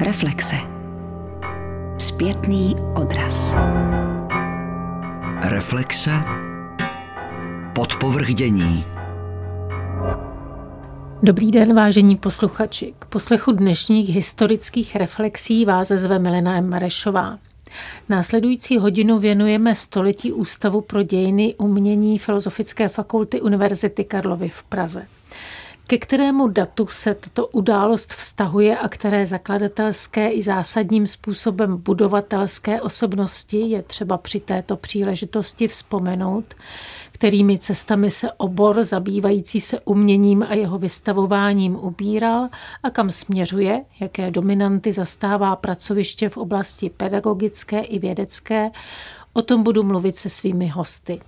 Reflexe. Zpětný odraz. Reflexe. Podpovrdění. Dobrý den, vážení posluchači. K poslechu dnešních historických reflexí vás zve Milena M. Marešová. Následující hodinu věnujeme století Ústavu pro dějiny umění Filozofické fakulty Univerzity Karlovy v Praze ke kterému datu se tato událost vztahuje a které zakladatelské i zásadním způsobem budovatelské osobnosti je třeba při této příležitosti vzpomenout, kterými cestami se obor zabývající se uměním a jeho vystavováním ubíral a kam směřuje, jaké dominanty zastává pracoviště v oblasti pedagogické i vědecké, o tom budu mluvit se svými hosty.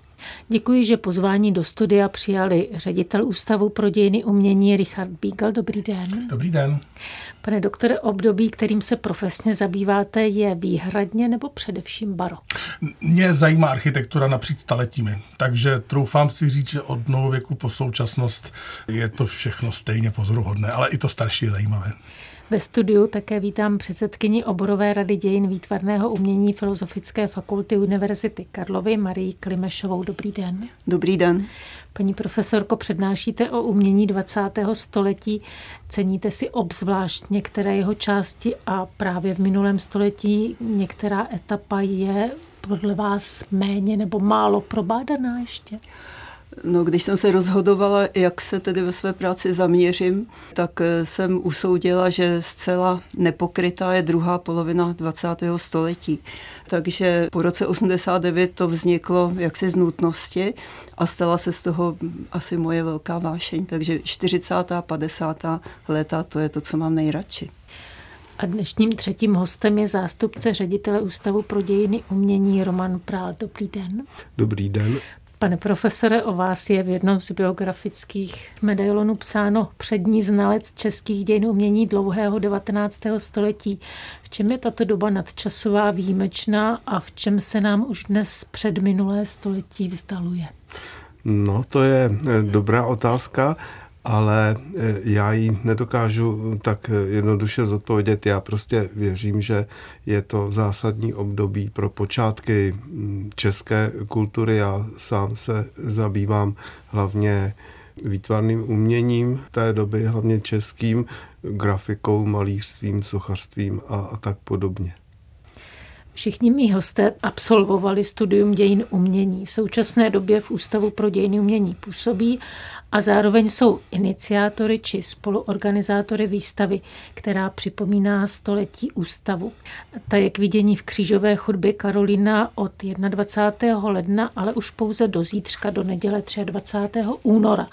Děkuji, že pozvání do studia přijali ředitel Ústavu pro dějiny umění Richard Beagle. Dobrý den. Dobrý den. Pane doktore, období, kterým se profesně zabýváte, je výhradně nebo především barok? Mě zajímá architektura napříč staletími, takže troufám si říct, že od novověku po současnost je to všechno stejně pozoruhodné, ale i to starší je zajímavé. Ve studiu také vítám předsedkyni oborové rady dějin výtvarného umění Filozofické fakulty Univerzity Karlovy Marii Klimešovou. Dobrý den. Dobrý den. Paní profesorko, přednášíte o umění 20. století. Ceníte si obzvlášť některé jeho části a právě v minulém století některá etapa je podle vás méně nebo málo probádaná ještě? No, když jsem se rozhodovala, jak se tedy ve své práci zaměřím, tak eh, jsem usoudila, že zcela nepokrytá je druhá polovina 20. století. Takže po roce 89 to vzniklo jaksi z nutnosti a stala se z toho asi moje velká vášeň. Takže 40. a 50. léta to je to, co mám nejradši. A dnešním třetím hostem je zástupce ředitele Ústavu pro dějiny umění Roman Prál. Dobrý den. Dobrý den. Pane profesore, o vás je v jednom z biografických medailonů psáno přední znalec českých dějin umění dlouhého 19. století. V čem je tato doba nadčasová výjimečná a v čem se nám už dnes před minulé století vzdaluje? No, to je eh, dobrá otázka ale e, já ji nedokážu tak jednoduše zodpovědět. Já prostě věřím, že je to zásadní období pro počátky české kultury. Já sám se zabývám hlavně výtvarným uměním té doby, hlavně českým, grafikou, malířstvím, sochařstvím a, a tak podobně. Všichni mý hosté absolvovali studium dějin umění. V současné době v Ústavu pro dějiny umění působí a zároveň jsou iniciátory či spoluorganizátory výstavy, která připomíná století ústavu. Ta je k vidění v křížové chodbě Karolina od 21. ledna, ale už pouze do zítřka, do neděle 23. února.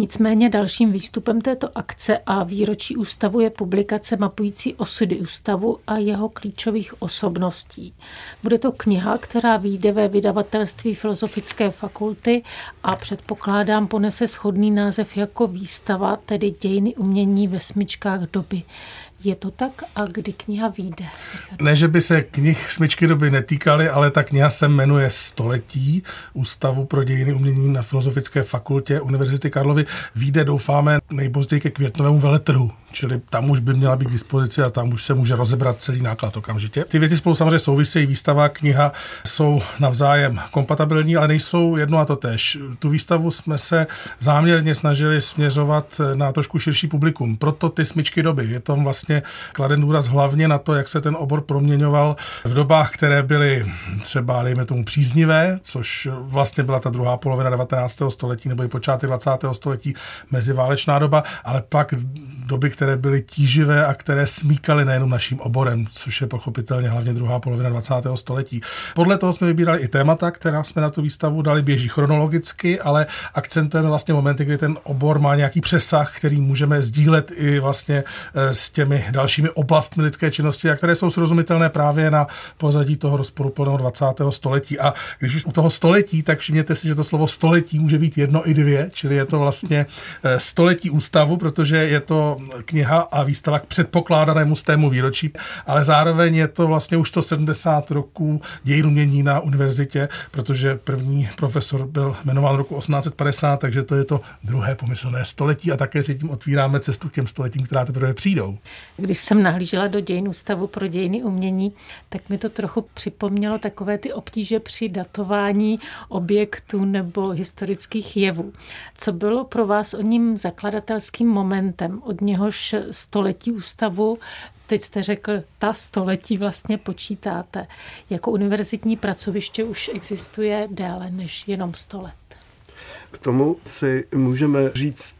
Nicméně dalším výstupem této akce a výročí ústavu je publikace mapující osudy ústavu a jeho klíčových osobností. Bude to kniha, která vyjde ve vydavatelství Filozofické fakulty a předpokládám ponese shodný název jako výstava, tedy dějiny umění ve smyčkách doby. Je to tak a kdy kniha vyjde? Ne, že by se knih Smyčky doby netýkaly, ale ta kniha se jmenuje Století Ústavu pro dějiny umění na Filozofické fakultě Univerzity Karlovy. Výjde, doufáme, nejpozději ke květnovému veletrhu čili tam už by měla být k dispozici a tam už se může rozebrat celý náklad okamžitě. Ty věci spolu samozřejmě souvisejí, výstava, kniha jsou navzájem kompatibilní, ale nejsou jedno a to tež. Tu výstavu jsme se záměrně snažili směřovat na trošku širší publikum, proto ty smyčky doby. Je tam vlastně kladen důraz hlavně na to, jak se ten obor proměňoval v dobách, které byly třeba, dejme tomu, příznivé, což vlastně byla ta druhá polovina 19. století nebo i počátek 20. století, meziválečná doba, ale pak doby, které byly tíživé a které smíkaly nejenom naším oborem, což je pochopitelně hlavně druhá polovina 20. století. Podle toho jsme vybírali i témata, která jsme na tu výstavu dali, běží chronologicky, ale akcentujeme vlastně momenty, kdy ten obor má nějaký přesah, který můžeme sdílet i vlastně eh, s těmi dalšími oblastmi lidské činnosti, a které jsou srozumitelné právě na pozadí toho rozporuplného 20. století. A když už u toho století, tak všimněte si, že to slovo století může být jedno i dvě, čili je to vlastně eh, století ústavu, protože je to kniha a výstava k předpokládanému z tému výročí, ale zároveň je to vlastně už to 70 roků dějin umění na univerzitě, protože první profesor byl jmenován roku 1850, takže to je to druhé pomyslné století a také si tím otvíráme cestu k těm stoletím, která teprve přijdou. Když jsem nahlížela do dějin Ústavu pro dějiny umění, tak mi to trochu připomnělo takové ty obtíže při datování objektů nebo historických jevů. Co bylo pro vás o ním zakladatelským momentem, od něhož století ústavu Teď jste řekl, ta století vlastně počítáte. Jako univerzitní pracoviště už existuje déle než jenom 100 let. K tomu si můžeme říct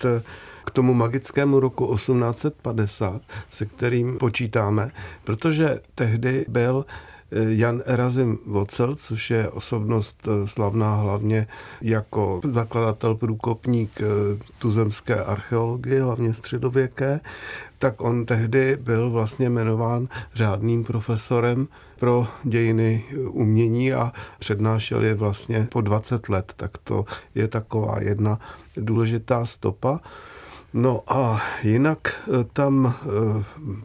k tomu magickému roku 1850, se kterým počítáme, protože tehdy byl Jan Erazim Vocel, což je osobnost eh, slavná hlavně jako zakladatel průkopník eh, tuzemské archeologie, hlavně středověké, tak on tehdy byl vlastně jmenován řádným profesorem pro dějiny umění a přednášel je vlastně po 20 let, tak to je taková jedna důležitá stopa. No a jinak eh, tam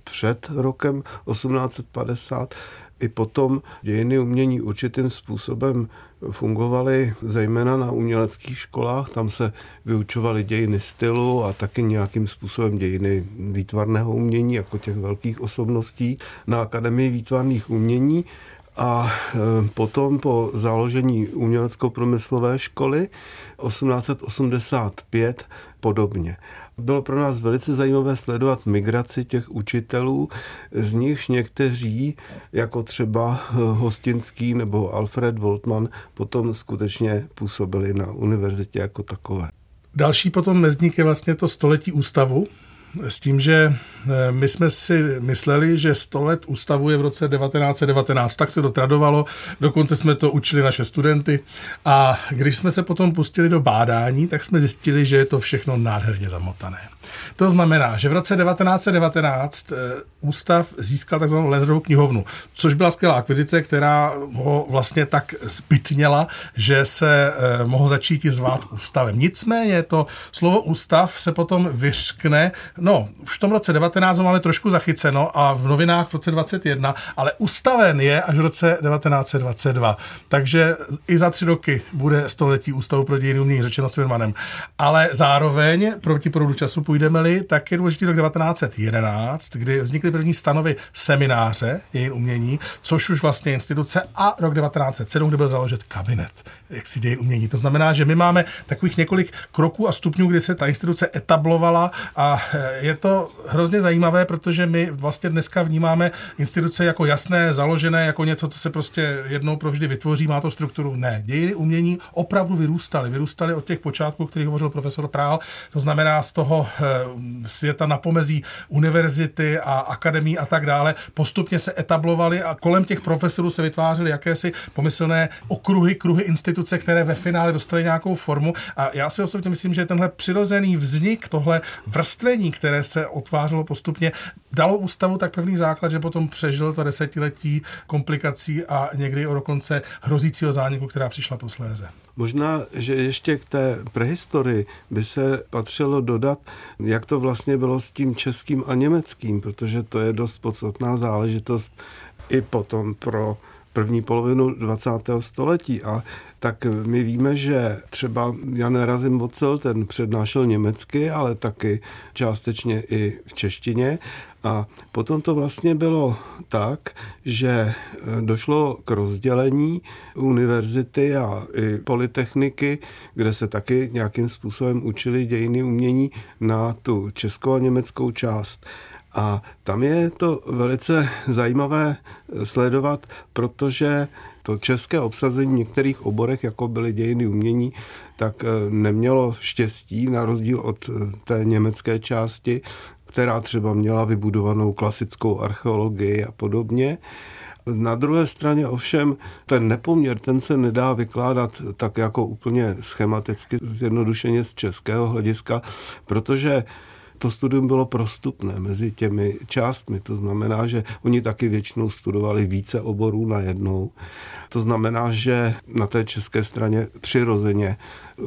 před rokem 1850 i potom dějiny umění určitým způsobem fungovaly zejména na uměleckých školách. Tam se vyučovaly dějiny stylu a taky nějakým způsobem dějiny výtvarného umění, jako těch velkých osobností na Akademii výtvarných umění. A e, potom po založení umělecko-průmyslové školy 1885 podobně. Bylo pro nás velice zajímavé sledovat migraci těch učitelů, z nichž někteří, jako třeba eh, Hostinský nebo Alfred Voltman, potom skutečně působili na univerzitě jako takové. Další potom mezník je vlastně to století ústavu, s tím, že eh, my jsme si mysleli, že 100 let ústavu je v roce 1919. Tak se to tradovalo, dokonce jsme to učili naše studenty. A když jsme se potom pustili do bádání, tak jsme zjistili, že je to všechno nádherně zamotané. To znamená, že v roce 1919 eh, ústav získal takzvanou Lenderovou knihovnu, což byla skvělá akvizice, která ho vlastně tak zbytněla, že se eh, mohl začít i zvát ústavem. Nicméně to slovo ústav se potom vyřkne, no, v tom roce 19 ho máme trošku zachyceno a v novinách v roce 21, ale ustaven je až v roce 1922. Takže i za tři roky bude století Ústavu pro dějiny umění řečeno s Ale zároveň proti proudu času půjdeme-li, tak je důležitý rok 1911, kdy vznikly první stanovy semináře dějin umění, což už vlastně instituce a rok 1907, kdy byl založen kabinet jak si dějí umění. To znamená, že my máme takových několik kroků a stupňů, kdy se ta instituce etablovala a je to hrozně zajímavé, protože my vlastně dneska vnímáme instituce jako jasné, založené, jako něco, co se prostě jednou provždy vytvoří, má to strukturu. Ne, dějiny umění opravdu vyrůstaly. Vyrůstaly od těch počátků, o kterých hovořil profesor Prál, to znamená z toho eh, světa na pomezí univerzity a akademí a tak dále. Postupně se etablovaly a kolem těch profesorů se vytvářely jakési pomyslné okruhy, kruhy instituce, které ve finále dostaly nějakou formu. A já si osobně myslím, že tenhle přirozený vznik, tohle vrstvení, které se otvářelo postupně, dalo ústavu tak pevný základ, že potom přežil to desetiletí komplikací a někdy o dokonce hrozícího zániku, která přišla posléze. Možná, že ještě k té prehistorii by se patřilo dodat, jak to vlastně bylo s tím českým a německým, protože to je dost podstatná záležitost i potom pro první polovinu 20. století. A tak my víme, že třeba Jan Razim Vocel, ten přednášel německy, ale taky částečně i v češtině. A potom to vlastně bylo tak, že došlo k rozdělení univerzity a i polytechniky, kde se taky nějakým způsobem učili dějiny umění na tu českou a německou část. A tam je to velice zajímavé sledovat, protože to české obsazení v některých oborech, jako byly dějiny umění, tak eh, nemělo štěstí na rozdíl od eh, té německé části, která třeba měla vybudovanou klasickou archeologii a podobně. Na druhé straně ovšem ten nepoměr, ten se nedá vykládat tak jako úplně schematicky, zjednodušeně z českého hlediska, protože to studium bylo prostupné mezi těmi částmi. To znamená, že oni taky většinou studovali více oborů na jednou. To znamená, že na té české straně přirozeně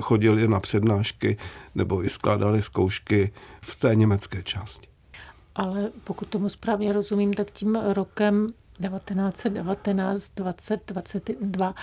chodili na přednášky nebo i skládali zkoušky v té německé části. ale pokud tomu správně rozumím, tak tím rokem 1919, 20, 22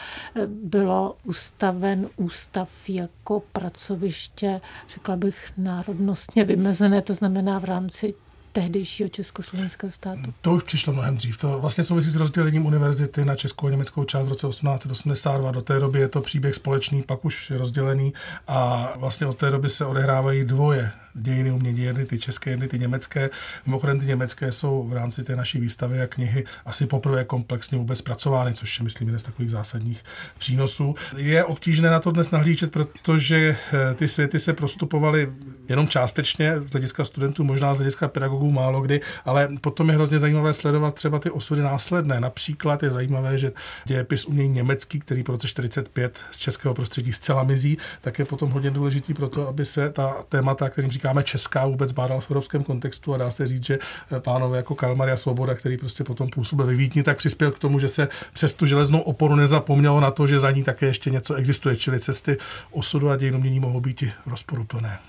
bylo ustaven ústav jako pracoviště, řekla bych, národnostně vymezené, to znamená v rámci tehdejšího československého státu? To už přišlo mnohem dřív. To vlastně souvisí s rozdělením univerzity na českou a německou část v roce 1882. Do té doby je to příběh společný, pak už rozdělený a vlastně od té doby se odehrávají dvoje dějiny umění, jedny ty české, jedny ty německé. Mimochodem ty německé jsou v rámci té naší výstavy a knihy asi poprvé komplexně vůbec zpracovány, což je, myslím, jeden z takových zásadních přínosů. Je obtížné na to dnes nahlížet, protože eh, ty světy se prostupovaly jenom částečně z hlediska studentů, možná z hlediska pedagogů málo kdy, ale potom je hrozně zajímavé sledovat třeba ty osudy následné. Například je zajímavé, že dějepis umění německý, který po roce 45 z českého prostředí zcela mizí, tak je potom hodně důležitý pro to, aby se ta témata, kterým říká říkáme česká, vůbec bádal v evropském kontextu a dá se říct, že eh, pánové jako Karl Maria Svoboda, který prostě potom působil ve Vítni, tak přispěl k tomu, že se přes tu železnou oporu nezapomnělo na to, že za ní také ještě něco existuje, čili cesty osudu a dějinu mění mohou být i rozporuplné.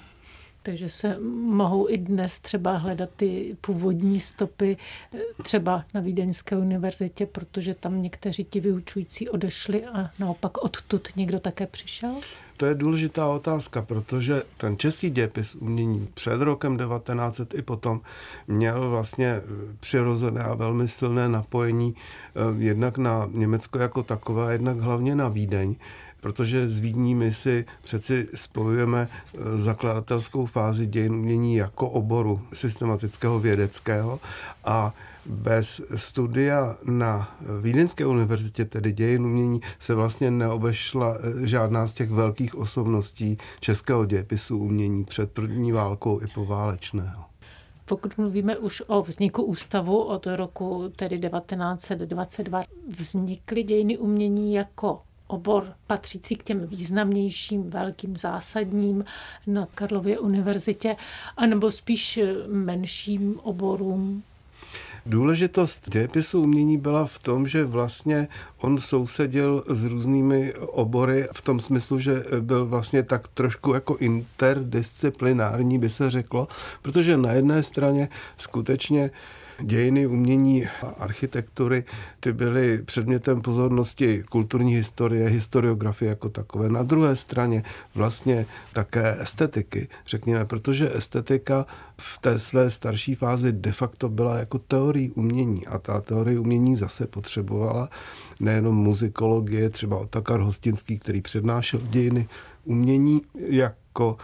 Takže se mohou i dnes třeba hledat ty původní stopy eh, třeba na Vídeňské univerzitě, protože tam někteří ti vyučující odešli a naopak odtud někdo také přišel? To je důležitá otázka, protože ten český dějepis umění před rokem 1900 i potom měl vlastně eh, přirozené a velmi silné napojení eh, jednak na Německo jako takové, jednak hlavně na Vídeň protože s Vídní my si přeci spojujeme eh, zakladatelskou fázi dějin umění jako oboru systematického vědeckého a bez studia na Vídeňské univerzitě, tedy dějin umění, se vlastně neobešla eh, žádná z těch velkých osobností českého dějepisu umění před první válkou i poválečného. Pokud mluvíme už o vzniku ústavu od roku tedy 1922, vznikly dějiny umění jako obor patřící k těm významnějším, velkým, zásadním na Karlově univerzitě, anebo spíš menším oborům? Důležitost dějepisu umění byla v tom, že vlastně on sousedil s různými obory v tom smyslu, že byl vlastně tak trošku jako interdisciplinární, by se řeklo, protože na jedné straně skutečně dějiny umění a architektury, ty byly předmětem pozornosti kulturní historie, historiografie jako takové. Na druhé straně vlastně také estetiky, řekněme, protože estetika v té své starší fázi de facto byla jako teorii umění a ta teorie umění zase potřebovala nejenom muzikologie, třeba Otakar Hostinský, který přednášel dějiny umění jako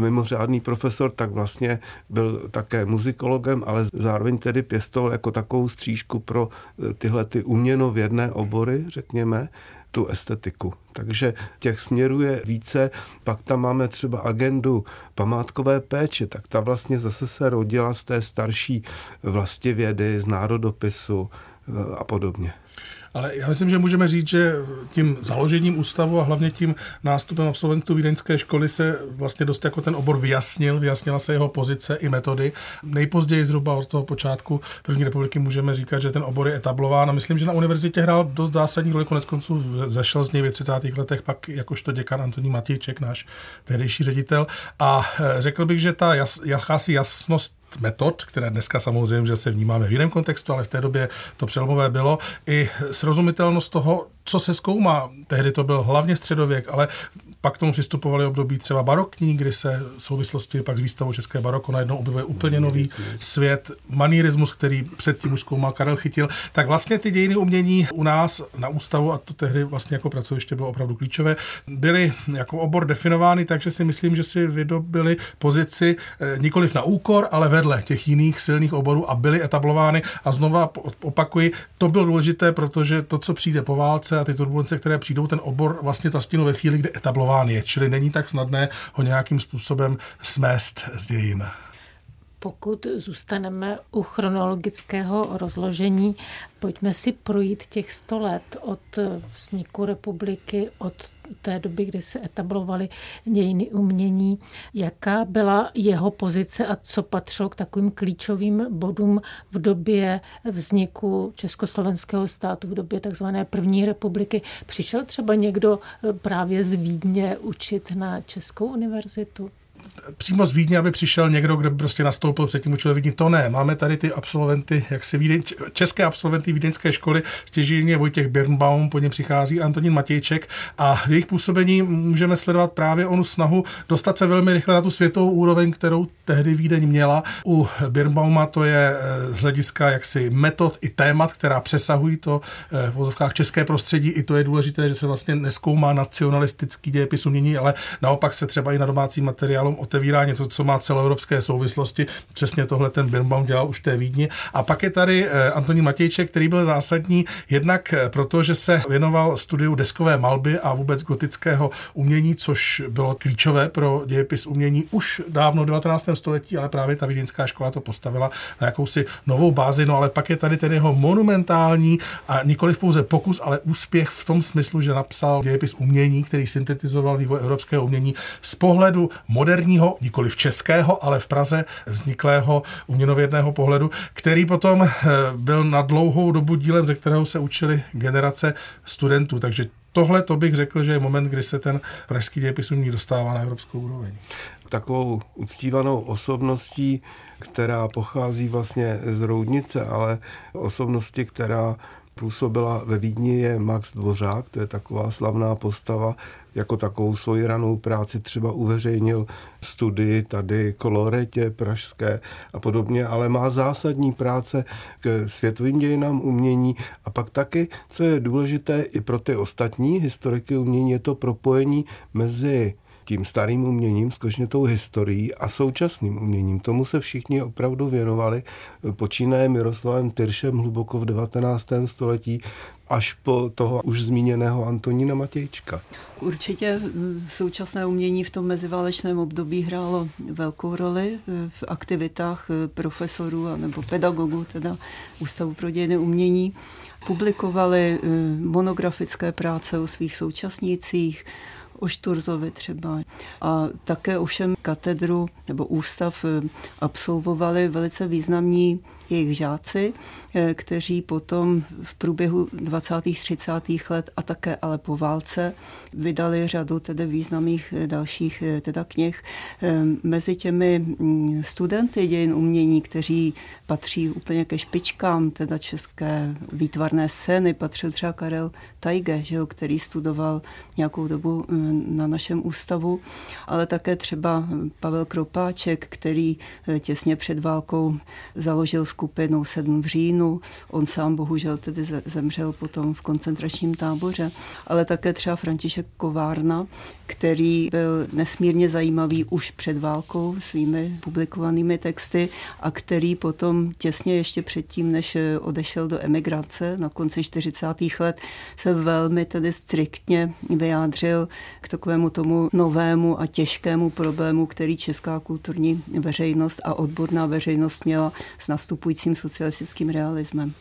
mimořádný profesor, tak vlastně byl také muzikologem, ale zároveň tedy pěstoval jako takovou střížku pro e, tyhle ty uměnovědné obory, řekněme, tu estetiku. Takže těch směrů je více. Pak tam máme třeba agendu památkové péče, tak ta vlastně zase se rodila z té starší vlastivědy, z národopisu e, a podobně. Ale já myslím, že můžeme říct, že tím založením ústavu a hlavně tím nástupem absolventů vídeňské školy se vlastně dost jako ten obor vyjasnil, vyjasnila se jeho pozice i metody. Nejpozději zhruba od toho počátku první republiky můžeme říkat, že ten obor je etablován a myslím, že na univerzitě hrál dost zásadní roli, konec konců zešel z něj v 30. letech pak jakožto děkan Antoní Matějček, náš tehdejší ředitel. A eh, řekl bych, že ta jas, jakási jasnost metod, které dneska samozřejmě že se vnímáme v jiném kontextu, ale v té době to přelomové bylo, i srozumitelnost toho, co se zkoumá. Tehdy to byl hlavně středověk, ale pak k tomu přistupovali období třeba barokní, kdy se v souvislosti pak s výstavou České baroko najednou objevuje úplně nový svět, manierismus, který předtím už zkoumal Karel Chytil. Tak vlastně ty dějiny umění u nás na ústavu, a to tehdy vlastně jako pracoviště bylo opravdu klíčové, byly jako obor definovány, takže si myslím, že si vydobili pozici eh, nikoliv na úkor, ale vedle těch jiných silných oborů a byly etablovány. A znova opakuji, to bylo důležité, protože to, co přijde po válce a ty turbulence, které přijdou, ten obor vlastně zastínul ve chvíli, kdy etablován je, čili není tak snadné ho nějakým způsobem smést z dějin. Pokud zůstaneme u chronologického rozložení, pojďme si projít těch 100 let od vzniku republiky, od té doby, kdy se etablovaly dějiny umění. Jaká byla jeho pozice a co patřilo k takovým klíčovým bodům v době vzniku Československého státu, v době takzvané první republiky? Přišel třeba někdo právě z Vídně učit na Českou univerzitu? Přímo z Vídně, aby přišel někdo, kdo prostě nastoupil před tím učil Vídni. To ne. Máme tady ty absolventy, jak si Vídeň, české absolventy vídeňské školy, stěžení Vojtěch Birnbaum, po něm přichází Antonín Matějček a v jejich působení můžeme sledovat právě onu snahu dostat se velmi rychle na tu světovou úroveň, kterou tehdy Vídeň měla. U Birnbauma to je eh, z hlediska jaksi metod i témat, která přesahují to eh, v vozovkách české prostředí. I to je důležité, že se vlastně neskoumá nacionalistický dějepis umění, ale naopak se třeba i na domácím materiálům otevírá něco, co má celoevropské souvislosti. Přesně tohle ten Birnbaum dělal už v té Vídni. A pak je tady eh, Antonín Matějček, který byl zásadní jednak proto, že se věnoval studiu deskové malby a vůbec gotického umění, což bylo klíčové pro dějepis umění už dávno v 19. století, ale právě ta vídeňská škola to postavila na jakousi novou bázi. No ale pak je tady ten jeho monumentální a nikoli pouze pokus, ale úspěch v tom smyslu, že napsal dějepis umění, který syntetizoval vývoj evropského umění z pohledu moderního, nikoli v českého, ale v Praze vzniklého uměnovědného pohledu, který potom eh, byl na dlouhou dobu dílem, ze kterého se učili generace studentů. Takže tohle to bych řekl, že je moment, kdy se ten pražský dějepis umění dostává na evropskou úroveň. Takovou uctívanou osobností, která pochází vlastně z Roudnice, ale osobnosti, která působila ve Vídni, je Max Dvořák, to je taková slavná postava, jako takovou svoji ranou práci třeba uveřejnil studii tady koloretě pražské a podobně, ale má zásadní práce k světovým dějinám umění a pak taky, co je důležité i pro ty ostatní historiky umění, je to propojení mezi tím starým uměním, skutečně tou historií a současným uměním. Tomu se všichni opravdu věnovali, počínaje Miroslavem Tyršem hluboko v 19. století, až po toho už zmíněného Antonína Matějčka. Určitě současné umění v tom meziválečném období hrálo velkou roli v aktivitách profesorů nebo pedagogů, teda Ústavu pro dějiny umění. Publikovali eh, monografické práce o svých současnících, o Šturzovi třeba. A také ovšem katedru nebo ústav absolvovali velice významní jejich žáci, eh, kteří potom v průběhu 20. 30. let a také ale po válce vydali řadu tedy významných eh, dalších eh, teda knih. Mezi těmi mm, studenty dějin umění, kteří patří úplně ke špičkám teda české výtvarné scény, patřil třeba Karel Tajge, že jo, který studoval nějakou dobu na našem ústavu, ale také třeba Pavel Kropáček, který těsně před válkou založil skupinou Sedm v říjnu. On sám bohužel tedy zemřel potom v koncentračním táboře, ale také třeba František Kovárna, který byl nesmírně zajímavý už před válkou svými publikovanými texty a který potom těsně ještě předtím, než odešel do emigrace na konci 40. let, se velmi tedy striktně vyjádřil k takovému tomu novému a těžkému problému, který česká kulturní veřejnost a odborná veřejnost měla s nastupujícím socialistickým realismem.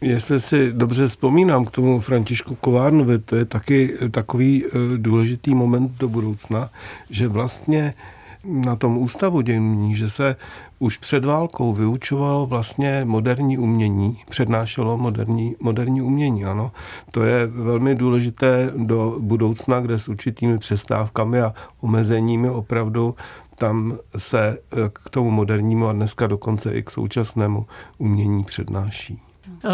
Jestli si dobře vzpomínám k tomu Františku Kovárnovi, to je taky takový eh, důležitý moment do budoucna, že vlastně na tom ústavu dějní, že se už před válkou vyučovalo vlastně moderní umění, přednášelo moderní, moderní umění, ano. To je velmi důležité do budoucna, kde s určitými přestávkami a omezeními opravdu tam se eh, k tomu modernímu a dneska dokonce i k současnému umění přednáší.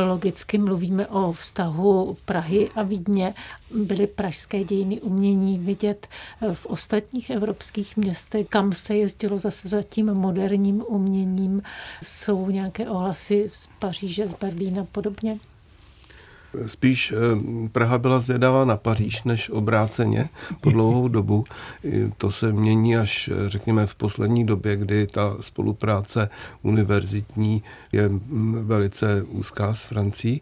Logicky mluvíme o vztahu Prahy a Vídně. Byly pražské dějiny umění vidět v ostatních evropských městech, kam se jezdilo zase za tím moderním uměním. Jsou nějaké ohlasy z Paříže, z Berlína podobně? Spíš eh, Praha byla zvědavá na Paříž než obráceně po dlouhou dobu. To se mění až, eh, řekněme, v poslední době, kdy ta spolupráce univerzitní je mm, velice úzká s Francií.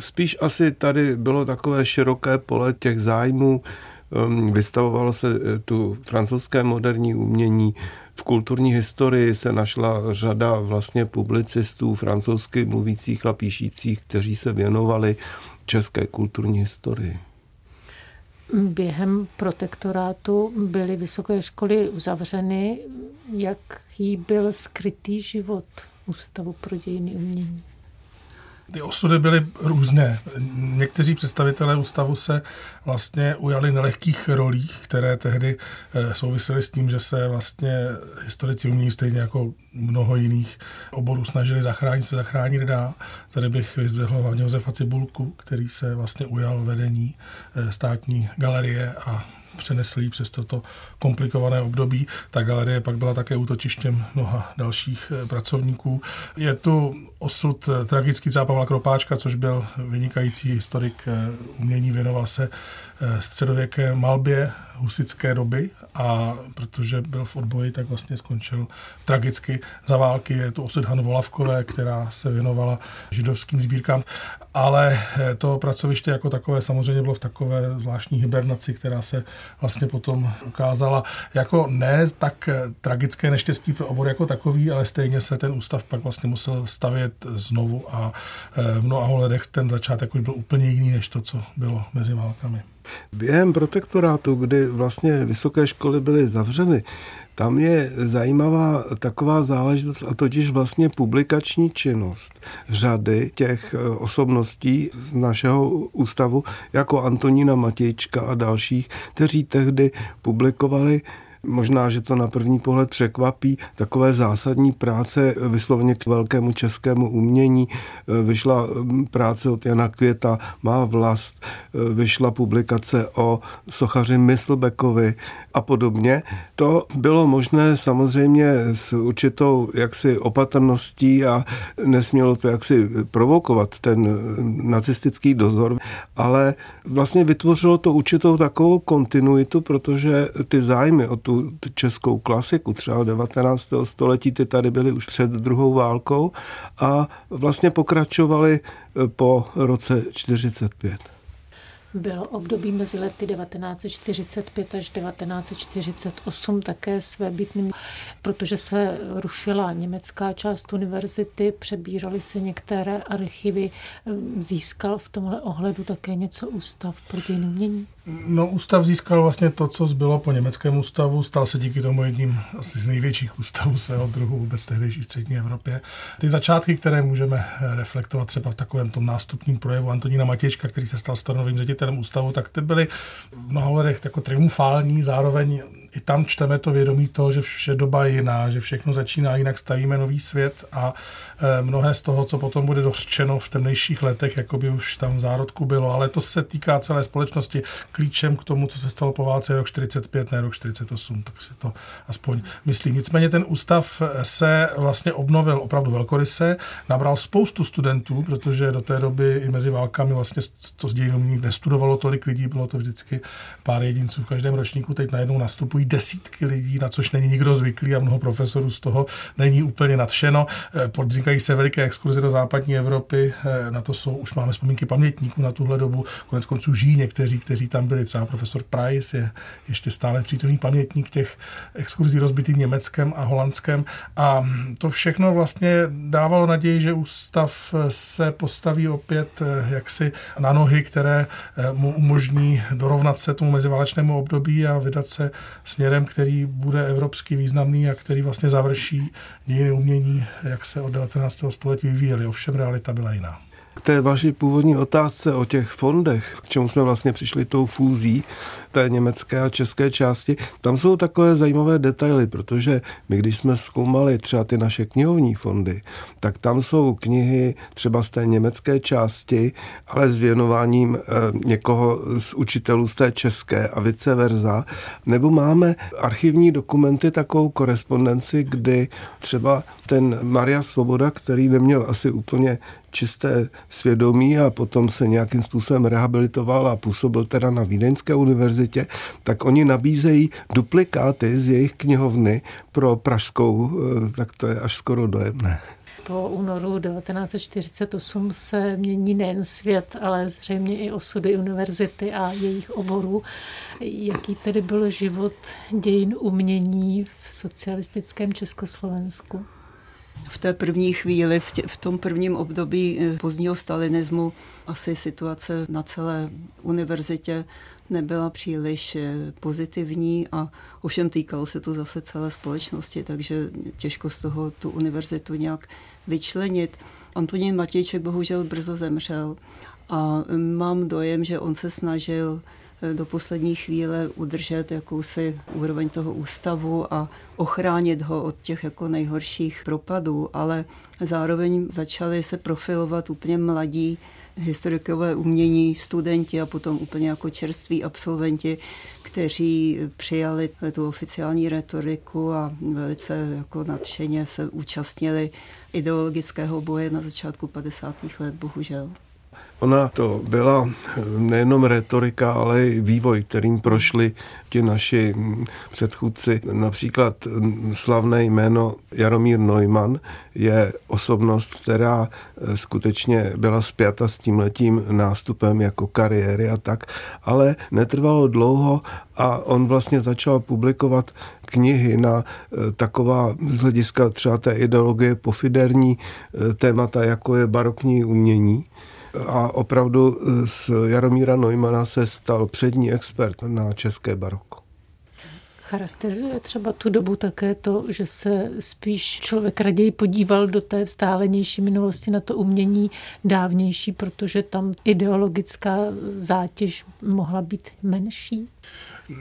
Spíš asi tady bylo takové široké pole těch zájmů, ehm, vystavovalo se eh, tu francouzské moderní umění, v kulturní historii se našla řada vlastně publicistů francouzsky mluvících a píšících, kteří se věnovali české kulturní historii. Během protektorátu byly vysoké školy uzavřeny. Jaký byl skrytý život Ústavu pro dějiny umění? Ty osudy byly různé. Někteří představitelé ústavu se vlastně ujali nelehkých rolích, které tehdy eh, souvisely s tím, že se vlastně historici umění stejně jako mnoho jiných oborů snažili zachránit, se zachránit dá. Tady bych vyzdvihl hlavně Josefa Cibulku, který se vlastně ujal vedení eh, státní galerie a přenesl jí přes toto komplikované období. Ta galerie pak byla také útočištěm mnoha dalších eh, pracovníků. Je tu osud eh, tragický třeba Pavla Kropáčka, což byl vynikající historik eh, umění, věnoval se středověké malbě husické doby a protože byl v odboji, tak vlastně skončil tragicky za války. Je to osud Han Volavkové, která se věnovala židovským sbírkám, ale to pracoviště jako takové samozřejmě bylo v takové zvláštní hibernaci, která se vlastně potom ukázala jako ne tak tragické neštěstí pro obor jako takový, ale stejně se ten ústav pak vlastně musel stavět znovu a v mnoha ohledech ten začátek už byl úplně jiný než to, co bylo mezi válkami. Během protektorátu, kdy vlastně vysoké školy byly zavřeny, tam je zajímavá taková záležitost a totiž vlastně publikační činnost řady těch eh, osobností z našeho ústavu, jako Antonína Matějčka a dalších, kteří tehdy publikovali Možná, že to na první pohled překvapí. Takové zásadní práce vyslovně k velkému českému umění. Vyšla mm, práce od Jana Květa, Má vlast, vyšla publikace o sochaři Myslbekovi a podobně. To bylo možné samozřejmě s určitou jaksi opatrností a nesmělo to jaksi provokovat ten nacistický dozor, ale vlastně vytvořilo to určitou takovou kontinuitu, protože ty zájmy o tu tu českou klasiku, třeba 19. století, ty tady byly už před druhou válkou a vlastně pokračovali eh, po roce 45. Bylo období mezi lety 1945 až 1948 také svébytným, protože se rušila německá část univerzity, přebíraly se některé archivy. Získal v tomhle ohledu také něco ústav pro dějiny umění? No, ústav získal vlastně to, co zbylo po německém ústavu. Stal se díky tomu jedním asi z největších ústavů svého druhu vůbec tehdejší střední Evropě. Ty začátky, které můžeme reflektovat třeba v takovém tom nástupním projevu Antonína Matějčka, který se stal stanovým ředitelem ústavu, tak ty byly v mnoha jako triumfální, zároveň i tam čteme to vědomí toho, že vše doba je jiná, že všechno začíná jinak, stavíme nový svět a e, mnohé z toho, co potom bude dořčeno v temnějších letech, jako by už tam v zárodku bylo, ale to se týká celé společnosti. Klíčem k tomu, co se stalo po válce, rok 45, ne rok 48, tak si to aspoň myslím. Nicméně ten ústav se vlastně obnovil opravdu velkoryse, nabral spoustu studentů, protože do té doby i mezi válkami vlastně to z dějin nestudovalo tolik lidí, bylo to vždycky pár jedinců v každém ročníku, teď najednou nastupují nastupují desítky lidí, na což není nikdo zvyklý a mnoho profesorů z toho není úplně nadšeno. Eh, Podříkají se veliké exkurze do západní Evropy, eh, na to jsou, už máme vzpomínky pamětníků na tuhle dobu, konec konců žijí někteří, kteří tam byli, třeba profesor Price je ještě stále přítomný pamětník těch exkurzí rozbitým Německem a Holandskem. A to všechno vlastně dávalo naději, že ústav se postaví opět eh, jaksi na nohy, které mu umožní dorovnat se tomu meziválečnému období a vydat se směrem, který bude evropsky významný a který vlastně završí dějiny umění, jak se od 19. století vyvíjely. Ovšem realita byla jiná. K té vaší původní otázce o těch fondech, k čemu jsme vlastně přišli tou fúzí, té německé a české části, tam jsou takové zajímavé detaily, protože my, když jsme zkoumali třeba ty naše knihovní fondy, tak tam jsou knihy třeba z té německé části, ale s věnováním e, někoho z učitelů z té české a vice versa. Nebo máme archivní dokumenty, takovou korespondenci, kdy třeba ten Maria Svoboda, který neměl asi úplně čisté svědomí a potom se nějakým způsobem rehabilitoval a působil teda na Vídeňské univerzitě, tak oni nabízejí duplikáty z jejich knihovny pro pražskou, eh, tak to je až skoro dojemné. Po únoru 1948 se mění nejen svět, ale zřejmě i osudy univerzity a jejich oborů. Jaký tedy byl život dějin umění v socialistickém Československu? V té první chvíli, v, tě, v tom prvním období eh, pozdního stalinismu, asi situace na celé univerzitě nebyla příliš eh, pozitivní a ovšem týkalo se to zase celé společnosti, takže těžko z toho tu univerzitu nějak vyčlenit. Antonín Matějček bohužel brzo zemřel a mám dojem, že on se snažil eh, do poslední chvíle udržet jakousi úroveň toho ústavu a ochránit ho od těch jako nejhorších propadů, ale zároveň začali se profilovat úplně mladí historikové umění, studenti a potom úplně jako čerství absolventi, kteří přijali tu oficiální retoriku a velice jako nadšeně se účastnili ideologického boje na začátku 50. let, bohužel. Ona to byla nejenom retorika, ale i vývoj, kterým prošli ti naši předchůdci. Například slavné jméno Jaromír Neumann je osobnost, která skutečně byla spjata s tím letím nástupem jako kariéry a tak, ale netrvalo dlouho a on vlastně začal publikovat knihy na taková z hlediska třeba té ideologie pofiderní témata, jako je barokní umění a opravdu z Jaromíra Neumana se stal přední expert na české baroko. Charakterizuje třeba tu dobu také to, že se spíš člověk raději podíval do té vzdálenější minulosti na to umění dávnější, protože tam ideologická zátěž mohla být menší?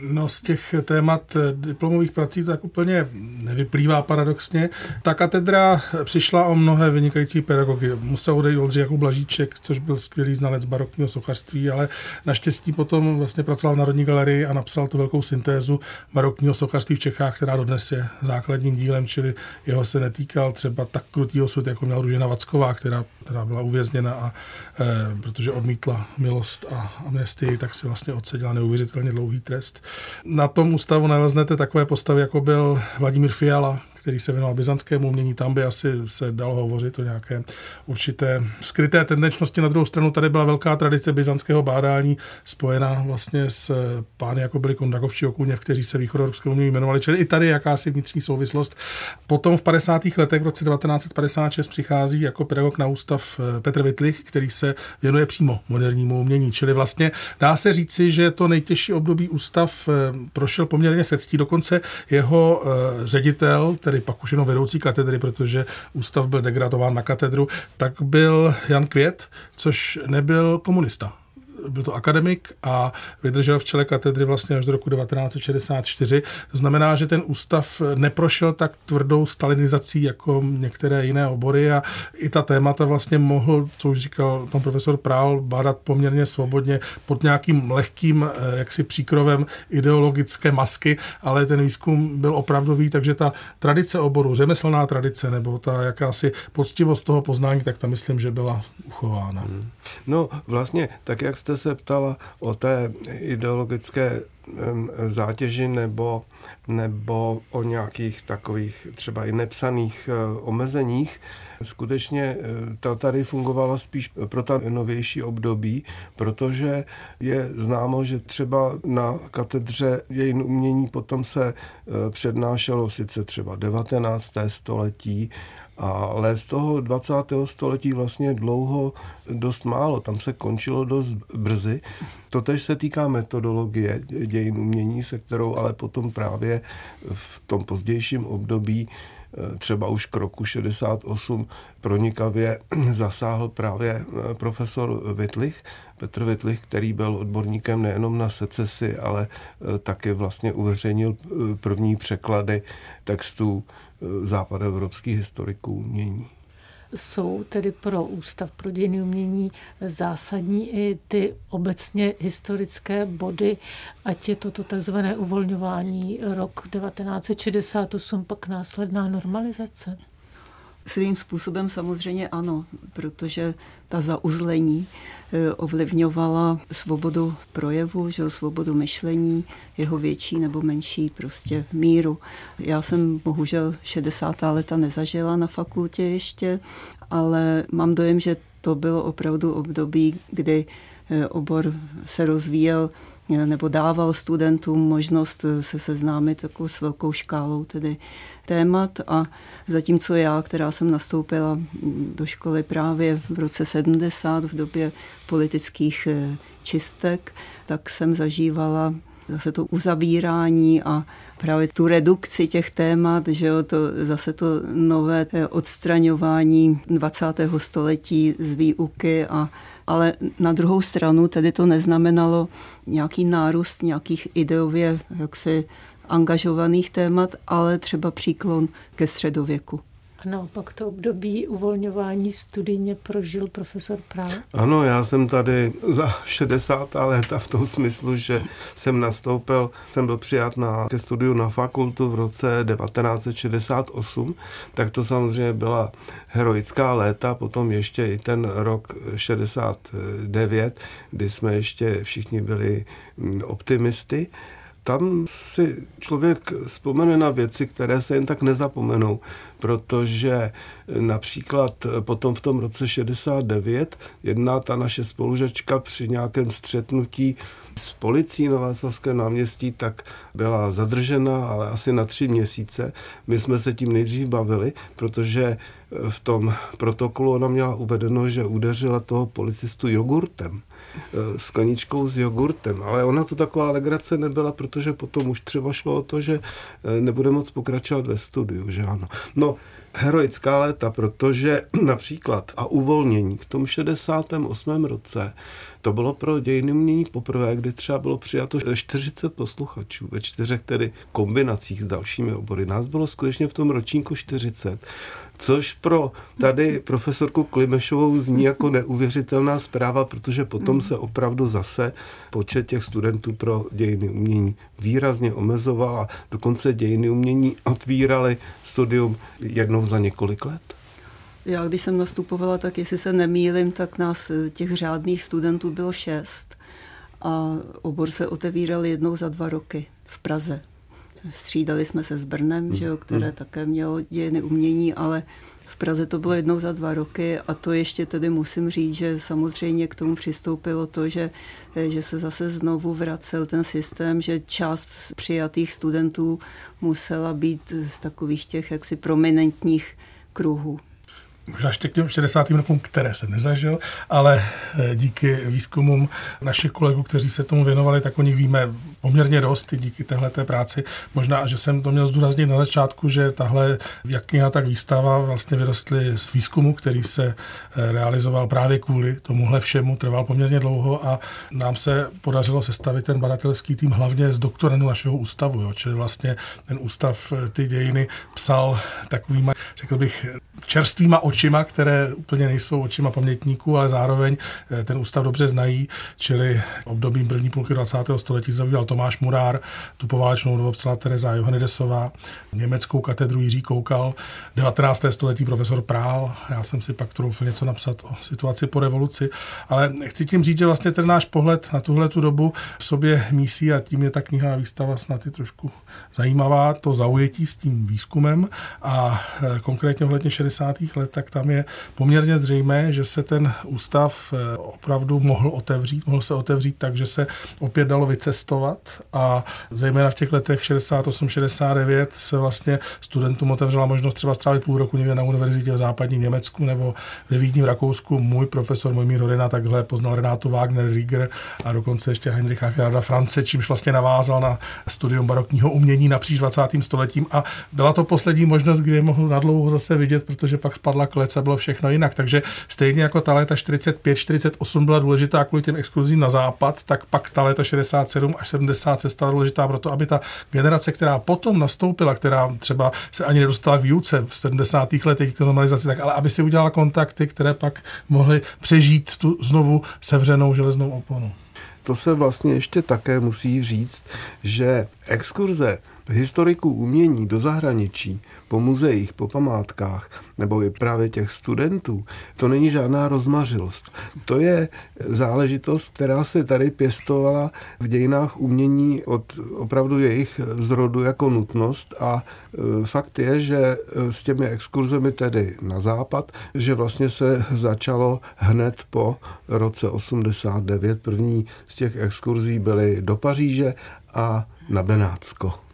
No z těch témat diplomových prací tak úplně nevyplývá paradoxně. Ta katedra přišla o mnohé vynikající pedagogy. Musel odejít Oldřich jako Blažíček, což byl skvělý znalec barokního sochařství, ale naštěstí potom vlastně pracoval v Národní galerii a napsal tu velkou syntézu barokního sochařství v Čechách, která dodnes je základním dílem, čili jeho se netýkal třeba tak krutý osud, jako měla Ružena Vacková, která, která byla uvězněna a e, protože odmítla milost a amnestii, tak si vlastně odseděla neuvěřitelně dlouhý trest. Na tom ústavu naleznete takové postavy, jako byl Vladimír Fiala, který se věnoval byzantskému umění, tam by asi se dalo hovořit o nějaké určité skryté tendenčnosti. Na druhou stranu tady byla velká tradice byzantského bádání spojená vlastně s pány, jako byli Kondakovči Okuněv, kteří se východoevropské umění jmenovali, čili i tady jakási vnitřní souvislost. Potom v 50. letech v roce 1956 přichází jako pedagog na ústav eh, Petr Vitlich, který se věnuje přímo modernímu umění, čili vlastně dá se říci, že to nejtěžší období ústav eh, prošel poměrně sectí, dokonce jeho eh, ředitel, tedy pak už jenom vedoucí katedry, protože ústav byl degradován na katedru, tak byl Jan Květ, což nebyl komunista byl to akademik a vydržel v čele katedry vlastně až do roku 1964. To znamená, že ten ústav neprošel tak tvrdou stalinizací jako některé jiné obory a i ta témata vlastně mohl, co už říkal pan profesor Prál, bádat poměrně svobodně pod nějakým lehkým eh, jaksi příkrovem ideologické masky, ale ten výzkum byl opravdový, takže ta tradice oboru, řemeslná tradice nebo ta jakási poctivost toho poznání, tak ta myslím, že byla uchována. Hmm. No vlastně, tak jak jste jste se ptala o té ideologické zátěži nebo, nebo o nějakých takových třeba i nepsaných e, omezeních. Skutečně e, ta tady fungovala spíš pro ta novější období, protože je známo, že třeba na katedře jejin umění potom se e, přednášelo sice třeba 19. století, ale z toho 20. století vlastně dlouho dost málo, tam se končilo dost brzy. Totež se týká metodologie dějin umění, se kterou ale potom právě v tom pozdějším období eh, třeba už k roku 68 pronikavě zasáhl právě eh, profesor Vitlich, Petr Vitlich, který byl odborníkem nejenom na secesi, ale eh, také vlastně uveřejnil první překlady textů západoevropských historiků umění. Jsou tedy pro Ústav pro dějiny umění zásadní i ty obecně historické body, ať je toto takzvané uvolňování rok 1968, pak následná normalizace? Svým způsobem samozřejmě ano, protože ta zauzlení eh, ovlivňovala svobodu projevu, že svobodu myšlení, jeho větší nebo menší prostě míru. Já jsem bohužel 60. leta nezažila na fakultě ještě, ale mám dojem, že to bylo opravdu období, kdy eh, obor se rozvíjel nebo dával studentům možnost se seznámit jako s velkou škálou tedy témat a zatímco já, která jsem nastoupila do školy právě v roce 70 v době politických eh, čistek, tak jsem zažívala zase to uzavírání a právě tu redukci těch témat, že jo, to zase to nové odstraňování 20. století z výuky a ale na druhou stranu tedy to neznamenalo nějaký nárůst nějakých ideově jaksi angažovaných témat, ale třeba příklon ke středověku. A naopak to období uvolňování studijně prožil profesor Prál? Ano, já jsem tady za 60. léta v tom smyslu, že jsem nastoupil, jsem byl přijat na, ke studiu na fakultu v roce 1968, tak to samozřejmě byla heroická léta, potom ještě i ten rok 69, kdy jsme ještě všichni byli mm, optimisty tam si člověk vzpomene na věci, které se jen tak nezapomenou, protože například potom v tom roce 69 jedna ta naše spolužačka při nějakém střetnutí s policií na Václavském náměstí, tak byla zadržena, ale asi na tři měsíce. My jsme se tím nejdřív bavili, protože v tom protokolu ona měla uvedeno, že udeřila toho policistu jogurtem. Eh, skleničkou s jogurtem. Ale ona to taková legrace nebyla, protože potom už třeba šlo o to, že eh, nebude moc pokračovat ve studiu, že ano. No, heroická léta, protože například a uvolnění v tom 68. roce to bylo pro dějiny umění poprvé, kdy třeba bylo přijato 40 posluchačů ve čtyřech tedy kombinacích s dalšími obory. Nás bylo skutečně v tom ročníku 40 což pro tady profesorku Klimešovou zní jako neuvěřitelná zpráva, protože potom se opravdu zase počet těch studentů pro dějiny umění výrazně omezoval a dokonce dějiny umění otvíraly studium jednou za několik let. Já když jsem nastupovala, tak jestli se nemýlim, tak nás eh, těch řádných studentů bylo šest a obor se otevíral jednou za dva roky v Praze. Střídali jsme se s Brnem, hmm. že jo, které hmm. také mělo dějiny umění, ale v Praze to bylo jednou za dva roky a to ještě tedy musím říct, že samozřejmě k tomu přistoupilo to, že, že se zase znovu vracel ten systém, že část přijatých studentů musela být z takových těch jaksi prominentních kruhů možná ještě k těm 60. rokům, které jsem nezažil, ale eh, díky výzkumům našich kolegů, kteří se tomu věnovali, tak o nich víme poměrně dost díky téhle práci. Možná, že jsem to měl zdůraznit na začátku, že tahle jak kniha, tak výstava vlastně vyrostly z výzkumu, který se eh, realizoval právě kvůli tomuhle všemu, trval poměrně dlouho a nám se podařilo sestavit ten badatelský tým hlavně z doktoranu našeho ústavu, jo. čili vlastně ten ústav eh, ty dějiny psal takovýma, řekl bych, čerstvýma očima, které úplně nejsou očima pamětníků, ale zároveň eh, ten ústav dobře znají, čili obdobím první půlky 20. století zabýval Tomáš Murár, tu poválečnou dobu psala Tereza Johannidesová, německou katedru Jiří Koukal, 19. století profesor Prál, já jsem si pak troufl něco napsat o situaci po revoluci, ale chci tím říct, že vlastně ten náš pohled na tuhle tu dobu v sobě mísí a tím je ta kniha výstava snad i trošku zajímavá, to zaujetí s tím výzkumem a eh, konkrétně ohledně 60. let, tak tam je poměrně zřejmé, že se ten ústav eh, opravdu mohl otevřít, mohl se otevřít tak, že se opět dalo vycestovat a zejména v těch letech 68-69 se vlastně studentům otevřela možnost třeba strávit půl roku někde na univerzitě v západním Německu nebo ve Vídni v Rakousku. Můj profesor Mojmír Horina takhle poznal Renátu Wagner, Rieger a dokonce ještě Heinricha Gerarda France, čímž vlastně navázal na studium barokního umění napříč 20. stoletím a byla to poslední možnost, kdy je mohl nadlouho zase vidět, protože pak spadla klec a bylo všechno jinak. Takže stejně jako ta léta 45-48 byla důležitá kvůli těm exkluzím na západ, tak pak ta léta 67 až 70 se stala důležitá proto, aby ta generace, která potom nastoupila, která třeba se ani nedostala k výuce v 70. letech k normalizaci, tak ale aby si udělala kontakty, které pak mohly přežít tu znovu sevřenou železnou oponu. To se vlastně ještě také musí říct, že exkurze historiků umění do zahraničí, po muzeích, po památkách, nebo i právě těch studentů, to není žádná rozmařilost. To je záležitost, která se tady pěstovala v dějinách umění od opravdu jejich zrodu jako nutnost a e, fakt je, že e, s těmi exkurzemi tedy na západ, že vlastně se začalo hned po roce 89. První z těch exkurzí byly do Paříže a na Benátsko.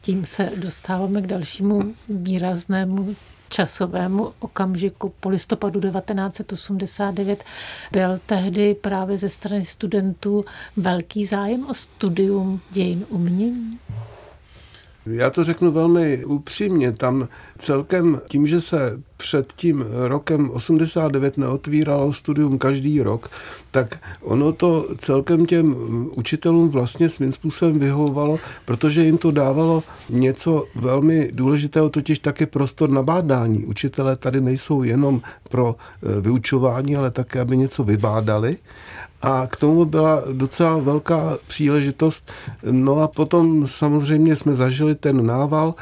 Tím se dostáváme k dalšímu výraznému časovému okamžiku po listopadu 1989 byl tehdy právě ze strany studentů velký zájem o studium dějin umění? Já to řeknu velmi upřímně. Tam celkem tím, že se před tím rokem 89 neotvíralo studium každý rok, tak ono to celkem těm učitelům vlastně svým způsobem vyhovovalo, protože jim to dávalo něco velmi důležitého, totiž taky prostor na bádání. Učitelé tady nejsou jenom pro e, vyučování, ale také, aby něco vybádali. A k tomu byla docela velká příležitost. No a potom samozřejmě jsme zažili ten nával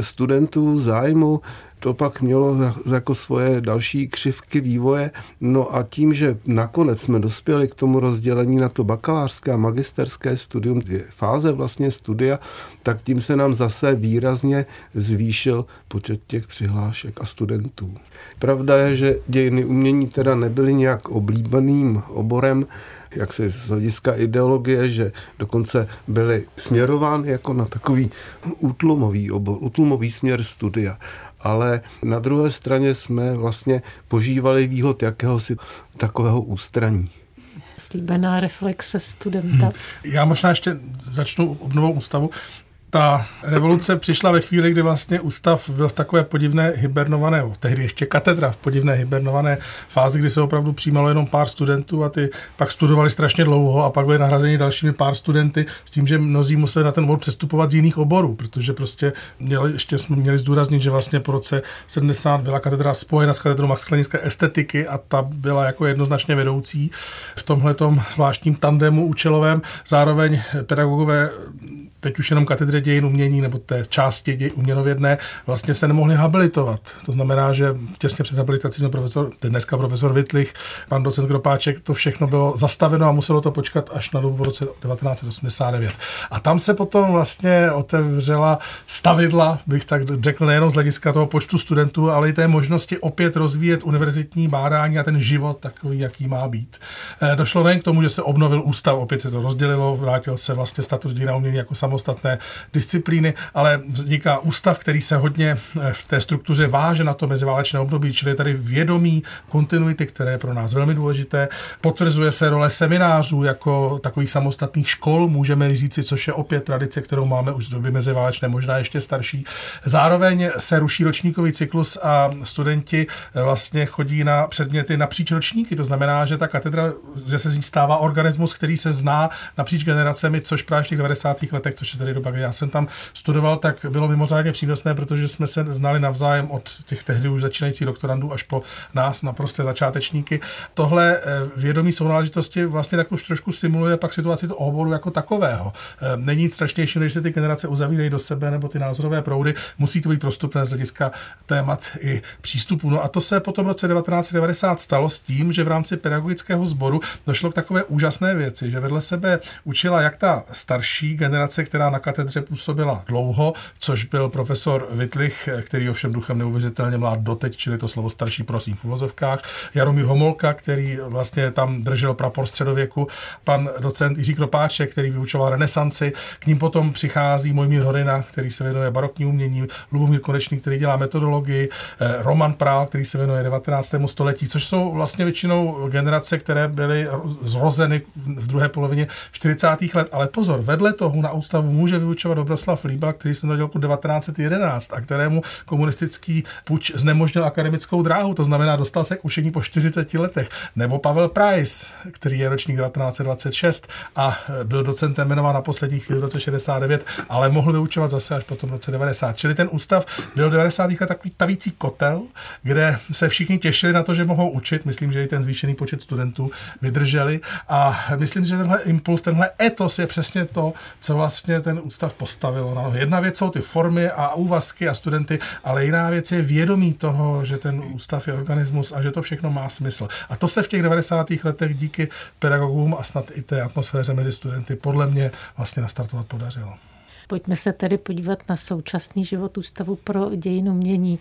studentů zájmu to pak mělo jako svoje další křivky vývoje. No a tím, že nakonec jsme dospěli k tomu rozdělení na to bakalářské a magisterské studium, dvě fáze vlastně studia, tak tím se nám zase výrazně zvýšil počet těch přihlášek a studentů. Pravda je, že dějiny umění teda nebyly nějak oblíbeným oborem, jak se z hlediska ideologie, že dokonce byly směrovány jako na takový útlumový obor, útlumový směr studia ale na druhé straně jsme vlastně požívali výhod jakéhosi takového ústraní. Slíbená reflexe studenta. Hmm. Já možná ještě začnu obnovou ústavu ta revoluce přišla ve chvíli, kdy vlastně ústav byl v takové podivné hibernované, tehdy ještě katedra v podivné hibernované fázi, kdy se opravdu přijímalo jenom pár studentů a ty pak studovali strašně dlouho a pak byli nahrazeni dalšími pár studenty s tím, že mnozí museli na ten obor přestupovat z jiných oborů, protože prostě měli, ještě jsme měli zdůraznit, že vlastně po roce 70 byla katedra spojena s katedrou Max Klinické estetiky a ta byla jako jednoznačně vedoucí v tomhle zvláštním tandemu účelovém. Zároveň pedagogové teď už jenom katedře dějin umění nebo té části děj uměnovědné vlastně se nemohli habilitovat. To znamená, že těsně před habilitací profesor, dneska profesor Vitlich, pan docent Kropáček, to všechno bylo zastaveno a muselo to počkat až na dobu v roce 1989. A tam se potom vlastně otevřela stavidla, bych tak řekl, nejenom z hlediska toho počtu studentů, ale i té možnosti opět rozvíjet univerzitní bádání a ten život takový, jaký má být. Eh, došlo nejen k tomu, že se obnovil ústav, opět se to rozdělilo, vrátil se vlastně statut dějin umění jako samostatné disciplíny, ale vzniká ústav, který se hodně eh, v té struktuře váže na to meziválečné období, čili tady vědomí kontinuity, které je pro nás velmi důležité. Potvrzuje se role seminářů jako takových samostatných škol, můžeme říci, což je opět tradice, kterou máme už z doby meziválečné, možná ještě starší. Zároveň se ruší ročníkový cyklus a studenti eh, vlastně chodí na předměty napříč ročníky. To znamená, že ta katedra, že se z ní stává organismus, který se zná napříč generacemi, což právě v těch 90. letech což je tady doba, kdy já jsem tam studoval, tak bylo mimořádně přínosné, protože jsme se znali navzájem od těch tehdy už začínajících doktorandů až po nás naprosté začátečníky. Tohle eh, vědomí sounáležitosti vlastně tak už trošku simuluje pak situaci toho oboru jako takového. Eh, není nic strašnější, než se ty generace uzavírají do sebe nebo ty názorové proudy. Musí to být prostupné z hlediska témat i přístupu. No a to se potom v roce 1990 stalo s tím, že v rámci pedagogického sboru došlo k takové úžasné věci, že vedle sebe učila jak ta starší generace, která na katedře působila dlouho, což byl profesor Vitlich, který ovšem duchem neuvěřitelně mlád doteď, čili to slovo starší prosím v uvozovkách, Jaromír Homolka, který vlastně tam držel prapor středověku, pan docent Jiří Kropáček, který vyučoval renesanci, k ním potom přichází Mojmír Horina, který se věnuje barokní umění, Lubomír Konečný, který dělá metodologii, eh, Roman Prál, který se věnuje 19. století, což jsou vlastně většinou generace, které byly zrozeny v druhé polovině 40. let. Ale pozor, vedle toho na ústavu ústavu může vyučovat Dobroslav Líba, který se narodil roku 1911 a kterému komunistický puč znemožnil akademickou dráhu, to znamená dostal se k učení po 40 letech. Nebo Pavel Price, který je ročník 1926 a byl docentem jmenován na posledních chvíli v roce 69, ale mohl vyučovat zase až potom v roce 90. Čili ten ústav byl v 90. letech takový tavící kotel, kde se všichni těšili na to, že mohou učit. Myslím, že i ten zvýšený počet studentů vydrželi a myslím, že tenhle impuls, tenhle etos je přesně to, co vlastně vlastně ten ústav postavil. No, jedna věc jsou ty formy a úvazky a studenty, ale jiná věc je vědomí toho, že ten ústav je organismus a že to všechno má smysl. A to se v těch 90. letech díky pedagogům a snad i té atmosféře mezi studenty podle mě vlastně nastartovat podařilo. Pojďme se tedy podívat na současný život Ústavu pro dějinu umění.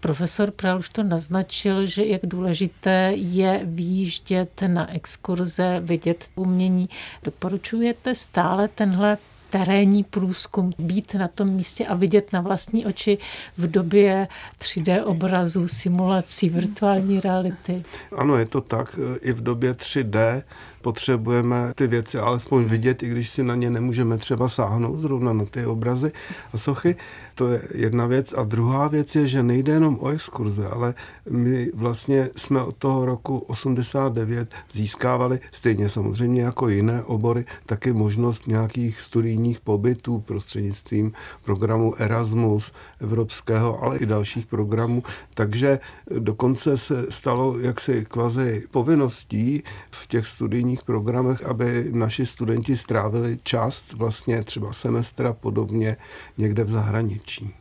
Profesor Pral už to naznačil, že jak důležité je výjíždět na exkurze, vidět umění. Doporučujete stále tenhle terénní průzkum, být na tom místě a vidět na vlastní oči v době 3D obrazů, simulací, virtuální reality. Ano, je to tak. I v době 3D potřebujeme ty věci alespoň vidět, i když si na ně nemůžeme třeba sáhnout zrovna na ty obrazy a sochy. To je jedna věc. A druhá věc je, že nejde jenom o exkurze, ale my vlastně jsme od toho roku 89 získávali, stejně samozřejmě jako jiné obory, taky možnost nějakých studijních pobytů prostřednictvím programu Erasmus evropského, ale i dalších programů. Takže dokonce se stalo jaksi kvazi povinností v těch studijních programech, aby naši studenti strávili část vlastně třeba semestra podobně někde v zahraničí.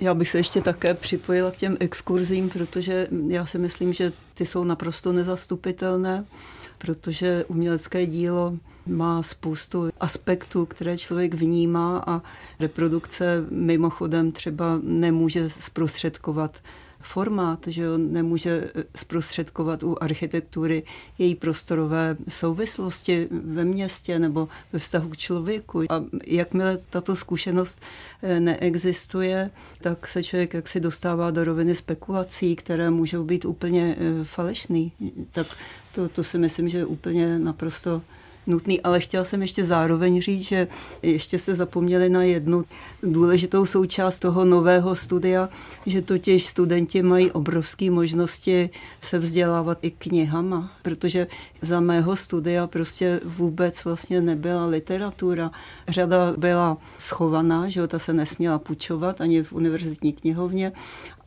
Já bych se ještě také připojila k těm exkurzím, protože já si myslím, že ty jsou naprosto nezastupitelné, protože umělecké dílo má spoustu aspektů, které člověk vnímá a reprodukce mimochodem třeba nemůže zprostředkovat formát, že on nemůže eh, zprostředkovat u architektury její prostorové souvislosti ve městě nebo ve vztahu k člověku. A jakmile tato zkušenost eh, neexistuje, tak se člověk jaksi dostává do roviny spekulací, které můžou být úplně eh, falešný. Tak to, to si myslím, že je úplně naprosto nutný, ale chtěl jsem ještě zároveň říct, že ještě se zapomněli na jednu důležitou součást toho nového studia, že totiž studenti mají obrovské možnosti se vzdělávat i knihama, protože za mého studia prostě vůbec vlastně nebyla literatura. Řada byla schovaná, že ta se nesměla půjčovat ani v univerzitní knihovně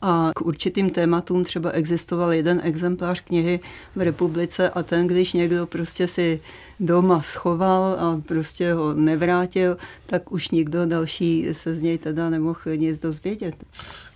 a k určitým tématům třeba existoval jeden exemplář knihy v republice a ten, když někdo prostě si doma schoval a prostě ho nevrátil, tak už nikdo další se z něj teda nemohl nic dozvědět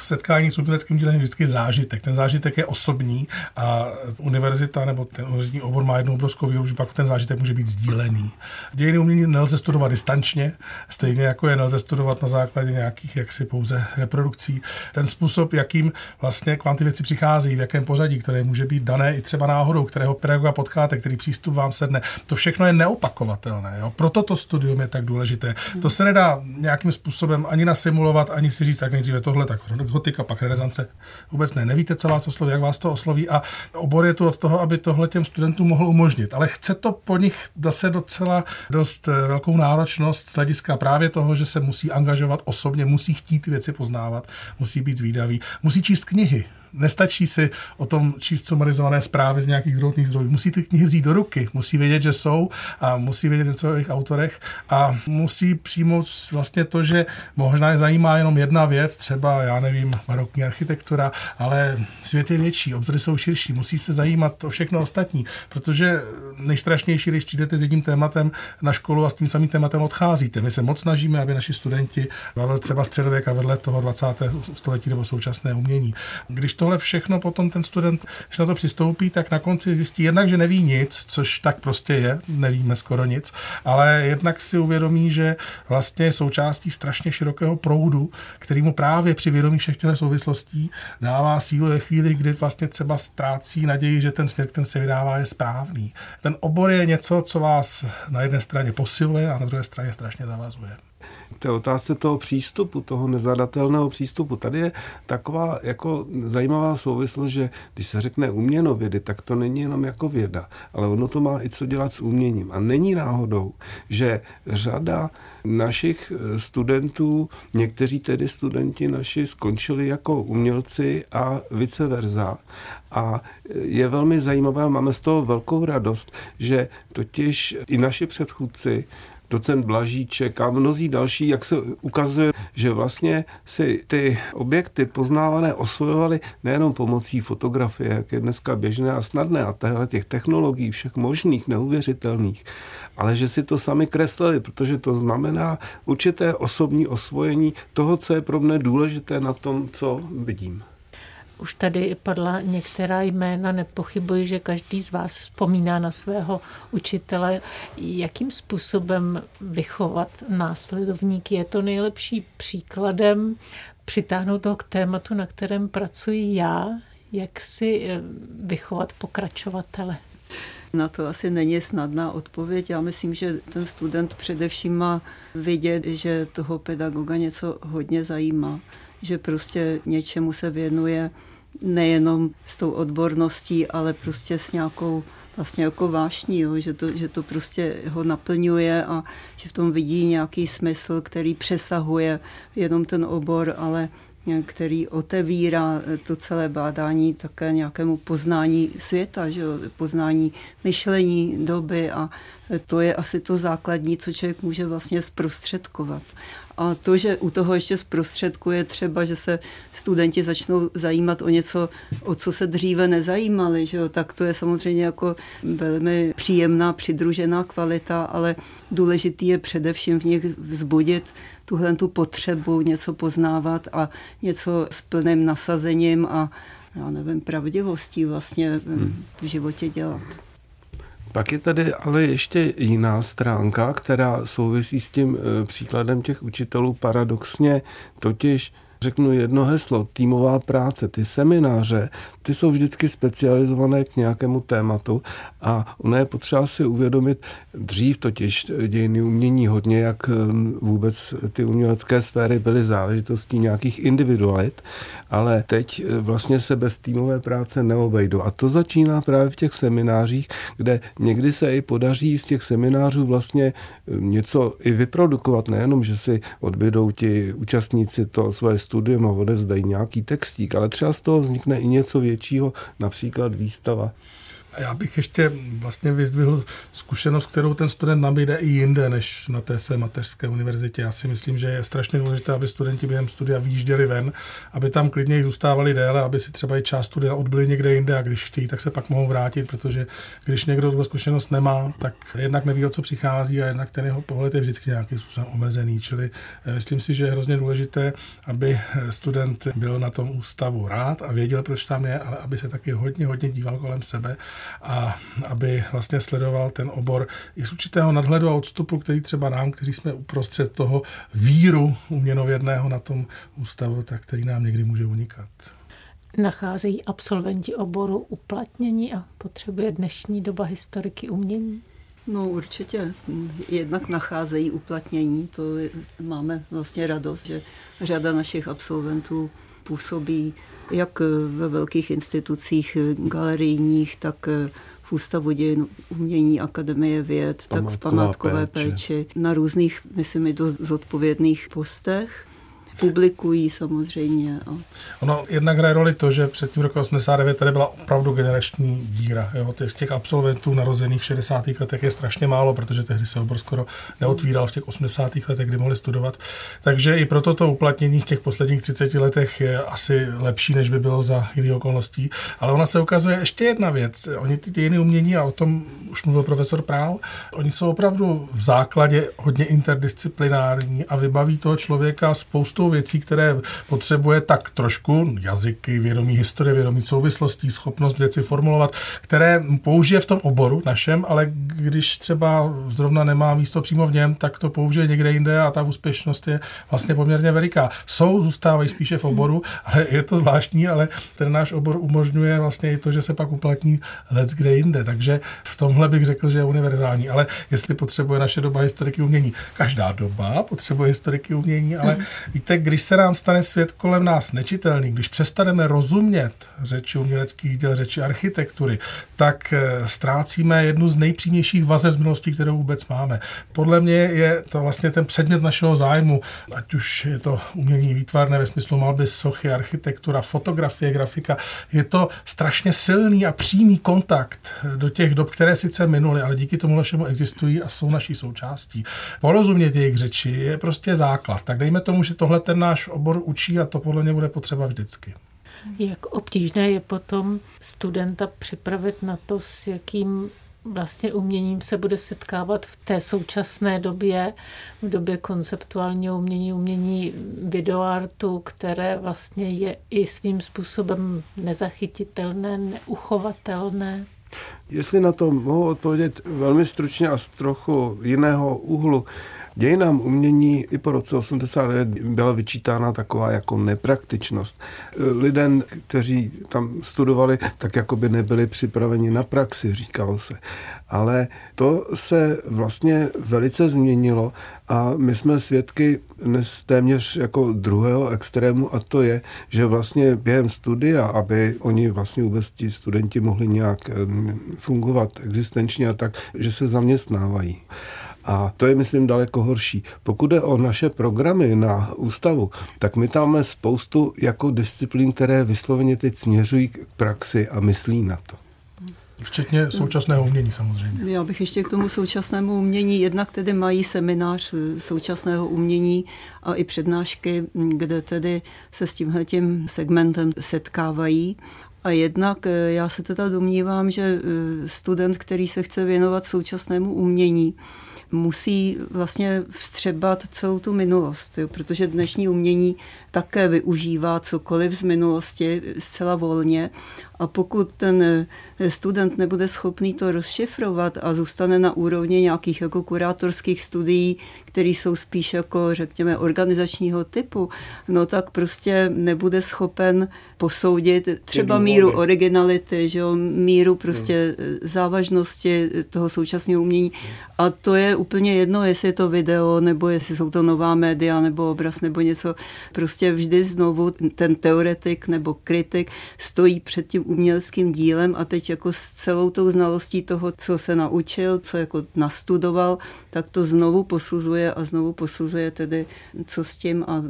setkání s uměleckým dílem je vždycky zážitek. Ten zážitek je osobní a univerzita nebo ten univerzitní obor má jednu obrovskou výhodu, že pak ten zážitek může být sdílený. Dějiny umění nelze studovat distančně, stejně jako je nelze studovat na základě nějakých jaksi pouze reprodukcí. Ten způsob, jakým vlastně k vám ty věci přichází, v jakém pořadí, které může být dané i třeba náhodou, kterého pedagoga potkáte, který přístup vám sedne, to všechno je neopakovatelné. Jo? Proto to studium je tak důležité. To se nedá nějakým způsobem ani nasimulovat, ani si říct, tak nejdříve tohle, tak gotika, pak renesance. Vůbec ne, nevíte, co vás osloví, jak vás to osloví a obor je tu od toho, aby tohle těm studentům mohl umožnit. Ale chce to po nich zase docela dost eh, velkou náročnost z hlediska právě toho, že se musí angažovat osobně, musí chtít ty věci poznávat, musí být zvídavý, musí číst knihy, nestačí si o tom číst sumarizované zprávy z nějakých druhotných zdrojů. Musí ty knihy vzít do ruky, musí vědět, že jsou a musí vědět něco o jejich autorech a musí přijmout vlastně to, že možná je zajímá jenom jedna věc, třeba, já nevím, barokní architektura, ale svět je větší, obzory jsou širší, musí se zajímat o všechno ostatní, protože nejstrašnější, když přijdete s jedním tématem na školu a s tím samým tématem odcházíte. My se moc snažíme, aby naši studenti bavili třeba středověka vedle toho 20. století nebo současné umění. Když to tohle všechno potom ten student, když na to přistoupí, tak na konci zjistí jednak, že neví nic, což tak prostě je, nevíme skoro nic, ale jednak si uvědomí, že vlastně je součástí strašně širokého proudu, který mu právě při vědomí všech těch souvislostí dává sílu ve chvíli, kdy vlastně třeba ztrácí naději, že ten směr, který se vydává, je správný. Ten obor je něco, co vás na jedné straně posiluje a na druhé straně strašně zavazuje té otázce toho přístupu, toho nezadatelného přístupu. Tady je taková jako zajímavá souvislost, že když se řekne uměnovědy, tak to není jenom jako věda, ale ono to má i co dělat s uměním. A není náhodou, že řada našich eh, studentů, někteří tedy studenti naši skončili jako umělci a vice versa. A je velmi zajímavé, máme z toho velkou radost, že totiž i naši předchůdci docent Blažíček a mnozí další, jak se ukazuje, že vlastně si ty objekty poznávané osvojovali nejenom pomocí fotografie, jak je dneska běžné a snadné a téhle těch technologií všech možných, neuvěřitelných, ale že si to sami kreslili, protože to znamená určité osobní osvojení toho, co je pro mě důležité na tom, co vidím. Už tady padla některá jména, nepochybuji, že každý z vás vzpomíná na svého učitele. Jakým způsobem vychovat následovníky? Je to nejlepší příkladem přitáhnout toho k tématu, na kterém pracuji já? Jak si eh, vychovat pokračovatele? Na to asi není snadná odpověď. Já myslím, že ten student především má vidět, že toho pedagoga něco hodně zajímá, že prostě něčemu se věnuje nejenom s tou odborností, ale prostě s nějakou vlastně jako vášní, jo, že, to, že to prostě ho naplňuje a že v tom vidí nějaký smysl, který přesahuje jenom ten obor, ale který otevírá to celé bádání také nějakému poznání světa, že jo? poznání myšlení doby a to je asi to základní, co člověk může vlastně zprostředkovat. A to, že u toho ještě zprostředkuje třeba, že se studenti začnou zajímat o něco, o co se dříve nezajímali, že jo, tak to je samozřejmě jako velmi příjemná přidružená kvalita, ale důležitý je především v nich vzbudit tuhle tu potřebu něco poznávat a něco s plným nasazením a já nevím, pravdivostí vlastně hmm. v životě dělat. Pak je tady ale ještě jiná stránka, která souvisí s tím eh, příkladem těch učitelů. Paradoxně, totiž řeknu jedno heslo, týmová práce, ty semináře, ty jsou vždycky specializované k nějakému tématu a ono je potřeba si uvědomit, dřív totiž dějiny umění hodně, jak eh, vůbec ty umělecké sféry byly záležitostí nějakých individualit, ale teď eh, vlastně se bez týmové práce neobejdou. A to začíná právě v těch seminářích, kde někdy se i podaří z těch seminářů vlastně eh, něco i vyprodukovat, nejenom, že si odbydou ti účastníci to svoje studium a odevzdají nějaký textík, ale třeba z toho vznikne i něco většího, například výstava. Já bych ještě vlastně vyzdvihl zkušenost, kterou ten student nabíde i jinde, než na té své mateřské univerzitě. Já si myslím, že je strašně důležité, aby studenti během studia výjížděli ven, aby tam klidně zůstávali déle, aby si třeba i část studia odbyli někde jinde a když chtějí, tak se pak mohou vrátit, protože když někdo tu zkušenost nemá, tak jednak neví, o co přichází a jednak ten jeho pohled je vždycky nějakým způsobem omezený. Čili eh, myslím si, že je hrozně důležité, aby eh, student byl na tom ústavu rád a věděl, proč tam je, ale aby se taky hodně, hodně díval kolem sebe a aby vlastně sledoval ten obor i z určitého nadhledu a odstupu, který třeba nám, kteří jsme uprostřed toho víru uměnovědného na tom ústavu, tak který nám někdy může unikat. Nacházejí absolventi oboru uplatnění a potřebuje dnešní doba historiky umění? No určitě. Jednak nacházejí uplatnění, to máme vlastně radost, že řada našich absolventů působí jak ve velkých institucích galerijních, tak v Ústavu dějin umění Akademie věd, Památková tak v památkové péči. péči, na různých, myslím, i dost zodpovědných postech publikují samozřejmě. Ono jednak hraje roli to, že před tím rokem 89 tady byla opravdu generační díra. Jo? Těch, těch absolventů narozených v 60. letech je strašně málo, protože tehdy se obor skoro neotvíral v těch 80. letech, kdy mohli studovat. Takže i proto to uplatnění v těch posledních 30 letech je asi lepší, než by bylo za jiných okolností. Ale ona se ukazuje ještě jedna věc. Oni ty dějiny umění, a o tom už mluvil profesor Prál, oni jsou opravdu v základě hodně interdisciplinární a vybaví toho člověka spoustu spoustu věcí, které potřebuje tak trošku, jazyky, vědomí historie, vědomí souvislostí, schopnost věci formulovat, které použije v tom oboru našem, ale když třeba zrovna nemá místo přímo v něm, tak to použije někde jinde a ta úspěšnost je vlastně poměrně veliká. Jsou, zůstávají spíše v oboru, ale je to zvláštní, ale ten náš obor umožňuje vlastně i to, že se pak uplatní let kde jinde. Takže v tomhle bych řekl, že je univerzální. Ale jestli potřebuje naše doba historiky umění, každá doba potřebuje historiky umění, ale víte, když se nám stane svět kolem nás nečitelný, když přestaneme rozumět řeči uměleckých děl, řeči architektury, tak eh, ztrácíme jednu z nejpřímějších vazeb z minulosti, kterou vůbec máme. Podle mě je to vlastně ten předmět našeho zájmu, ať už je to umění výtvarné ve smyslu malby, sochy, architektura, fotografie, grafika. Je to strašně silný a přímý kontakt do těch dob, které sice minuly, ale díky tomu našemu existují a jsou naší součástí. Porozumět jejich řeči je prostě základ. Tak dejme tomu, že tohle ten náš obor učí a to podle mě bude potřeba vždycky. Jak obtížné je potom studenta připravit na to, s jakým vlastně uměním se bude setkávat v té současné době, v době konceptuálního umění, umění videoartu, které vlastně je i svým způsobem nezachytitelné, neuchovatelné. Jestli na to mohu odpovědět velmi stručně a z trochu jiného úhlu, Dějinám umění i po roce 89 byla vyčítána taková jako nepraktičnost. Lidé, kteří tam studovali, tak jako by nebyli připraveni na praxi, říkalo se. Ale to se vlastně velice změnilo a my jsme svědky dnes téměř jako druhého extrému a to je, že vlastně během studia, aby oni vlastně vůbec ti studenti mohli nějak fungovat existenčně a tak, že se zaměstnávají. A to je, myslím, daleko horší. Pokud jde o naše programy na ústavu, tak my tam máme spoustu jako disciplín, které vysloveně teď směřují k praxi a myslí na to. Včetně současného umění samozřejmě. Já bych ještě k tomu současnému umění, jednak tedy mají seminář současného umění a i přednášky, kde tedy se s tímhletím segmentem setkávají. A jednak eh, já se teda domnívám, že eh, student, který se chce věnovat současnému umění, musí vlastně vstřebat celou tu minulost, jo, protože dnešní umění také využívá cokoliv z minulosti zcela volně a pokud ten student nebude schopný to rozšifrovat a zůstane na úrovni nějakých jako kurátorských studií, které jsou spíš jako, řekněme, organizačního typu, no tak prostě nebude schopen posoudit třeba míru originality, že jo, míru prostě hmm. závažnosti toho současného umění. A to je úplně jedno, jestli je to video, nebo jestli jsou to nová média, nebo obraz, nebo něco. Prostě vždy znovu ten teoretik nebo kritik stojí před tím uměleckým dílem a teď jako s celou tou znalostí toho, co se naučil, co jako nastudoval, tak to znovu posuzuje a znovu posuzuje tedy, co s tím a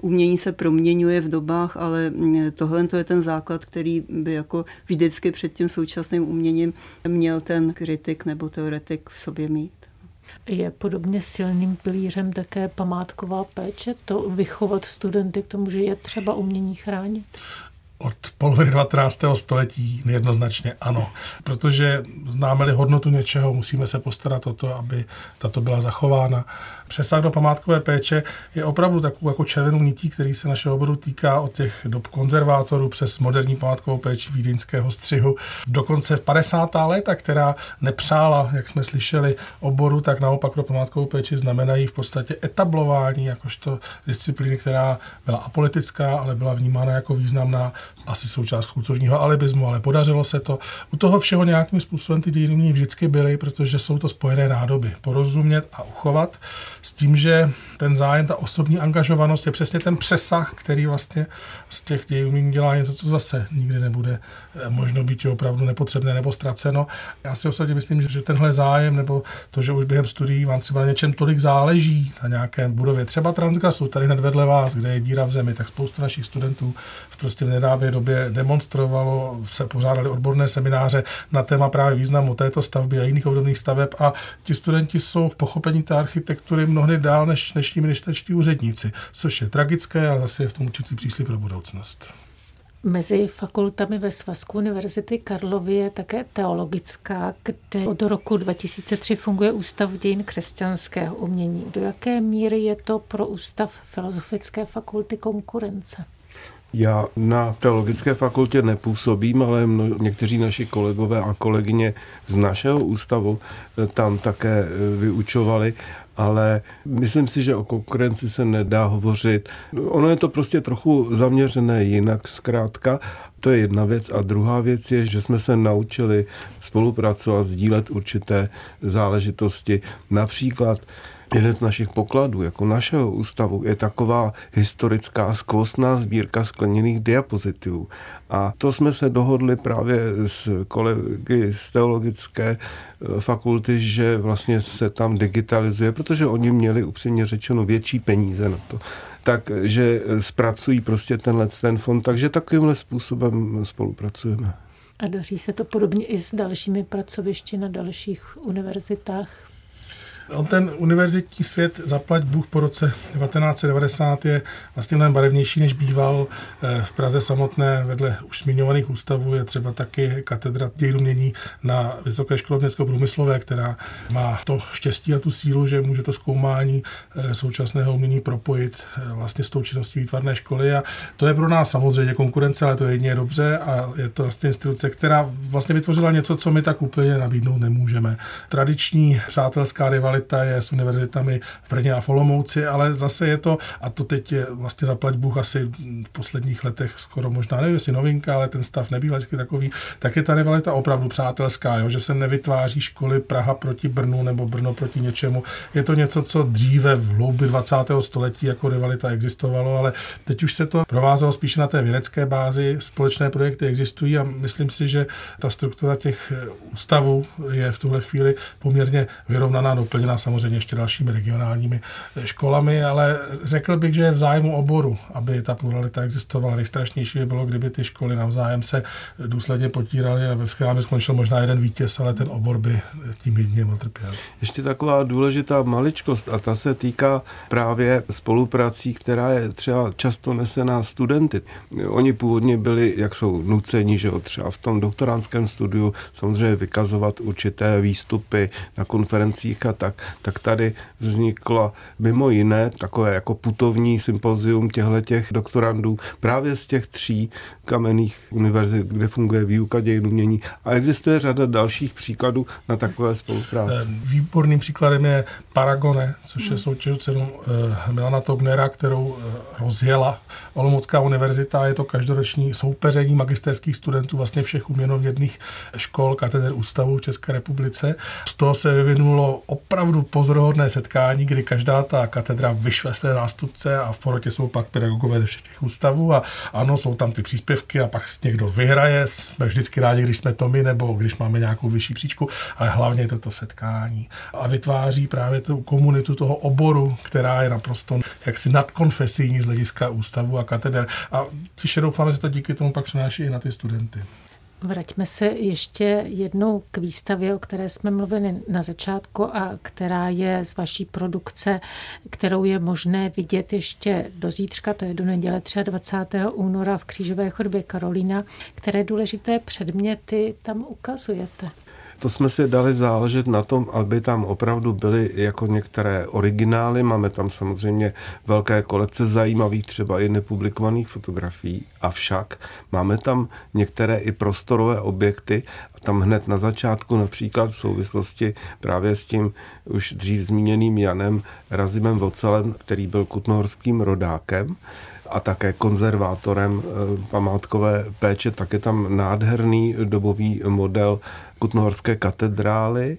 umění se proměňuje v dobách, ale tohle to je ten základ, který by jako vždycky před tím současným uměním měl ten kritik nebo teoretik v sobě mít. Je podobně silným pilířem také památková péče, to vychovat studenty k tomu, že je třeba umění chránit? Od poloviny 19. století nejednoznačně ano. Protože známe-li hodnotu něčeho, musíme se postarat o to, aby tato byla zachována. Přesah do památkové péče je opravdu takovou jako červenou nití, který se našeho oboru týká od těch dob konzervátorů přes moderní památkovou péči vídeňského střihu. Dokonce v 50. léta, která nepřála, jak jsme slyšeli, oboru, tak naopak pro památkovou péči znamenají v podstatě etablování jakožto disciplíny, která byla apolitická, ale byla vnímána jako významná asi součást kulturního alibismu, ale podařilo se to. U toho všeho nějakým způsobem ty dějiny vždycky byly, protože jsou to spojené nádoby. Porozumět a uchovat s tím, že ten zájem, ta osobní angažovanost je přesně ten přesah, který vlastně z těch dějin dělá něco, co zase nikdy nebude eh, možno být opravdu nepotřebné nebo ztraceno. Já si osobně myslím, že tenhle zájem nebo to, že už během studií vám třeba na něčem tolik záleží, na nějakém budově, třeba Transgasu, tady hned vedle vás, kde je díra v zemi, tak spoustu našich studentů v prostě v nedávné době demonstrovalo, se pořádali odborné semináře na téma právě významu této stavby a jiných obdobných staveb a ti studenti jsou v pochopení té architektury mnohdy dál než dnešní ministerští úředníci, což je tragické, ale zase je v tom určitý příslip pro budoucnost. Mezi fakultami ve Svazku Univerzity Karlovy je také teologická, kde od roku 2003 funguje Ústav dějin křesťanského umění. Do jaké míry je to pro Ústav Filozofické fakulty konkurence? Já na teologické fakultě nepůsobím, ale mno, někteří naši kolegové a kolegyně z našeho ústavu eh, tam také eh, vyučovali ale myslím si, že o konkurenci se nedá hovořit. Ono je to prostě trochu zaměřené jinak zkrátka. To je jedna věc. A druhá věc je, že jsme se naučili spolupracovat, sdílet určité záležitosti. Například Jeden z našich pokladů, jako našeho ústavu, je taková historická skvostná sbírka skleněných diapozitivů. A to jsme se dohodli právě s kolegy z teologické eh, fakulty, že vlastně se tam digitalizuje, protože oni měli upřímně řečeno větší peníze na to takže zpracují prostě tenhle ten fond, takže takovýmhle způsobem spolupracujeme. A daří se to podobně i s dalšími pracovišti na dalších univerzitách? On ten univerzitní svět, zaplať Bůh po roce 1990, je vlastně mnohem barevnější, než býval. Eh, v Praze samotné vedle už zmiňovaných ústavů je třeba taky katedra dějin umění na Vysoké škole městského průmyslové, která má to štěstí a tu sílu, že může to zkoumání eh, současného umění propojit eh, vlastně s tou činností výtvarné školy. A to je pro nás samozřejmě konkurence, ale to je jedině dobře a je to vlastně instituce, která vlastně vytvořila něco, co my tak úplně nabídnout nemůžeme. Tradiční přátelská rivalita je s univerzitami v Brně a v Olomouci, ale zase je to, a to teď je vlastně zaplať Bůh asi v posledních letech skoro možná, nevím, jestli novinka, ale ten stav nebývá vždycky takový, tak je ta rivalita opravdu přátelská, jo? že se nevytváří školy Praha proti Brnu nebo Brno proti něčemu. Je to něco, co dříve v hloubi 20. století jako rivalita existovalo, ale teď už se to provázelo spíše na té vědecké bázi. Společné projekty existují a myslím si, že ta struktura těch ústavů je v tuhle chvíli poměrně vyrovnaná, doplněná samozřejmě ještě dalšími regionálními školami, ale řekl bych, že je v zájmu oboru, aby ta pluralita existovala. Nejstrašnější by bylo, kdyby ty školy navzájem se důsledně potíraly a ve by skončil možná jeden vítěz, ale ten obor by tím jedním utrpěl. Ještě taková důležitá maličkost a ta se týká právě spoluprací, která je třeba často nesená studenty. Oni původně byli, jak jsou nuceni, že jo, třeba v tom doktoránském studiu samozřejmě vykazovat určité výstupy na konferencích a tak, tak tady vzniklo mimo jiné takové jako putovní sympozium těchto těch doktorandů právě z těch tří kamenných univerzit, kde funguje výuka dějin umění a existuje řada dalších příkladů na takové spolupráci. Eh, výborným příkladem je Paragone, což je soutěž cenu eh, Milana Tognera, kterou eh, rozjela Olomoucká univerzita. Je to každoroční soupeření magisterských studentů vlastně všech uměnovědných škol, katedr ústavů v České republice. Z toho se vyvinulo opravdu pozoruhodné setkání, kdy každá ta katedra vyšle své zástupce a v porotě jsou pak pedagogové ze všech těch ústavů a ano, jsou tam ty příspěvky a pak někdo vyhraje. Jsme vždycky rádi, když jsme to my nebo když máme nějakou vyšší příčku, ale hlavně je to to setkání. A vytváří právě tu komunitu toho oboru, která je naprosto jaksi nadkonfesijní z hlediska ústavu a kateder. A těše doufáme, že to díky tomu pak přenáší i na ty studenty. Vraťme se ještě jednou k výstavě, o které jsme mluvili na začátku a která je z vaší produkce, kterou je možné vidět ještě do zítřka, to je do neděle 23. února v Křížové chodbě Karolína, které důležité předměty tam ukazujete. To jsme si dali záležet na tom, aby tam opravdu byly jako některé originály. Máme tam samozřejmě velké kolekce zajímavých, třeba i nepublikovaných fotografií. Avšak máme tam některé i prostorové objekty a tam hned na začátku například v souvislosti právě s tím už dřív zmíněným Janem Razimem Vocelem, který byl kutnohorským rodákem, a také konzervátorem eh, památkové péče, tak je tam nádherný dobový model Kutnohorské katedrály.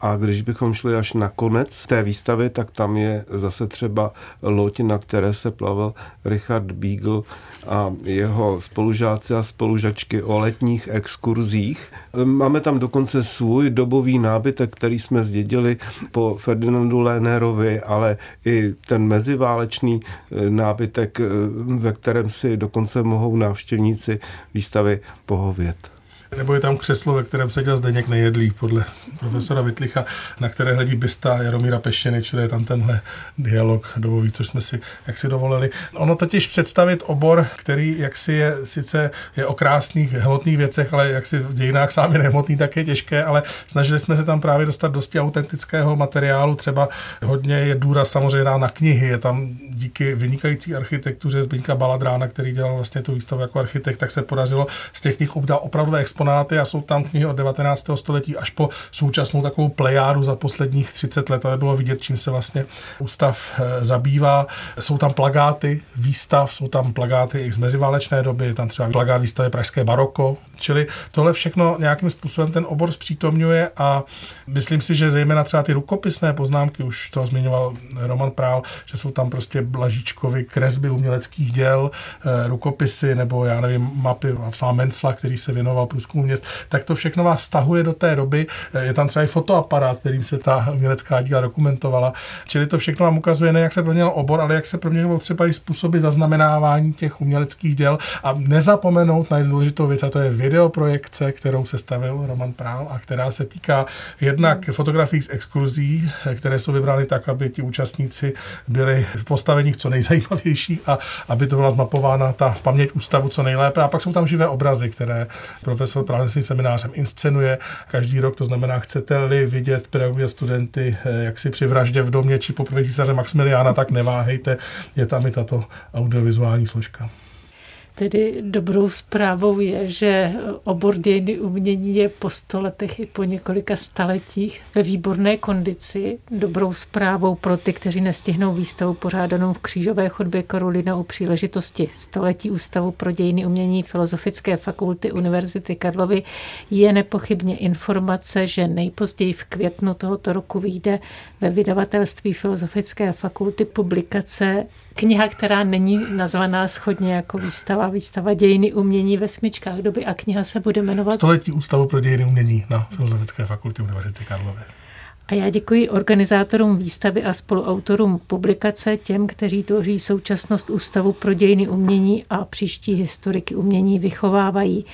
A když bychom šli až na konec té výstavy, tak tam je zase třeba loď, na které se plavil Richard Beagle a jeho spolužáci a spolužačky o letních exkurzích. Máme tam dokonce svůj dobový nábytek, který jsme zdědili po Ferdinandu Lénerovi, ale i ten meziválečný eh, nábytek, eh, ve kterém si dokonce mohou návštěvníci výstavy pohovět. Nebo je tam křeslo, ve kterém seděl Zdeněk Nejedlý, podle profesora Vitlicha, na které hledí bysta Jaromíra Peštěny, čili je tam tenhle dialog dobový, což jsme si jak si dovolili. Ono totiž představit obor, který jaksi je sice je o krásných hmotných věcech, ale jak si v dějinách sám je nehmotný, tak je těžké, ale snažili jsme se tam právě dostat dosti autentického materiálu, třeba hodně je důraz samozřejmě na knihy, je tam díky vynikající architektuře Zbyňka Baladrána, který dělal vlastně tu výstavu jako architekt, tak se podařilo z těch knih opravdu exponáty a jsou tam knihy od 19. století až po současnou takovou plejádu za posledních 30 let, ale bylo vidět, čím se vlastně ústav eh, zabývá. Jsou tam plagáty výstav, jsou tam plagáty i z meziválečné doby, tam třeba plagát výstavy Pražské baroko, čili tohle všechno nějakým způsobem ten obor zpřítomňuje a myslím si, že zejména třeba ty rukopisné poznámky, už to zmiňoval Roman Prál, že jsou tam prostě Blažičkovi kresby uměleckých děl, eh, rukopisy nebo já nevím, mapy Václava Mencla, který se věnoval průzkumu měst, tak to všechno vás stahuje do té doby. Je tam třeba i fotoaparát, kterým se ta umělecká díla dokumentovala. Čili to všechno vám ukazuje ne, jak se proměnil obor, ale jak se proměnil třeba i způsoby zaznamenávání těch uměleckých děl. A nezapomenout na jednu důležitou věc, a to je videoprojekce, kterou se stavil Roman Prál a která se týká jednak fotografií z exkurzí, které jsou vybrány tak, aby ti účastníci byli v postaveních co nejzajímavější a aby to byla zmapována ta paměť ústavu co nejlépe. A pak jsou tam živé obrazy, které profesor právě seminářem inscenuje každý rok. To znamená, chcete-li vidět pedagogy a studenty, eh, jak si při vraždě v domě či poprvé císaře Maximiliána, tak neváhejte, je tam i tato audiovizuální složka. Tedy dobrou zprávou je, že obor dějiny umění je po sto letech i po několika staletích ve výborné kondici. Dobrou zprávou pro ty, kteří nestihnou výstavu pořádanou v křížové chodbě Karolina u příležitosti století Ústavu pro dějiny umění Filozofické fakulty Univerzity Karlovy je nepochybně informace, že nejpozději v květnu tohoto roku vyjde ve vydavatelství Filozofické fakulty publikace kniha, která není nazvaná schodně jako výstava, výstava dějiny umění ve smyčkách doby a kniha se bude jmenovat Století Ústavu pro dějiny umění na Filozofické fakultě Univerzity Karlovy. A já děkuji organizátorům výstavy a spoluautorům publikace, těm, kteří tvoří současnost Ústavu pro dějiny umění a příští historiky umění vychovávají.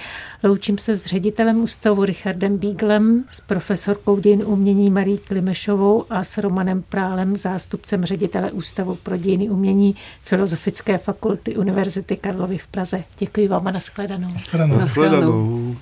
Loučím se s ředitelem ústavu Richardem Bíglem, s profesorkou dějin umění Marí Klimešovou a s Romanem Prálem, zástupcem ředitele Ústavu pro dějiny umění Filozofické fakulty Univerzity Karlovy v Praze. Děkuji vám a nashledanou. Nashledanou. nashledanou.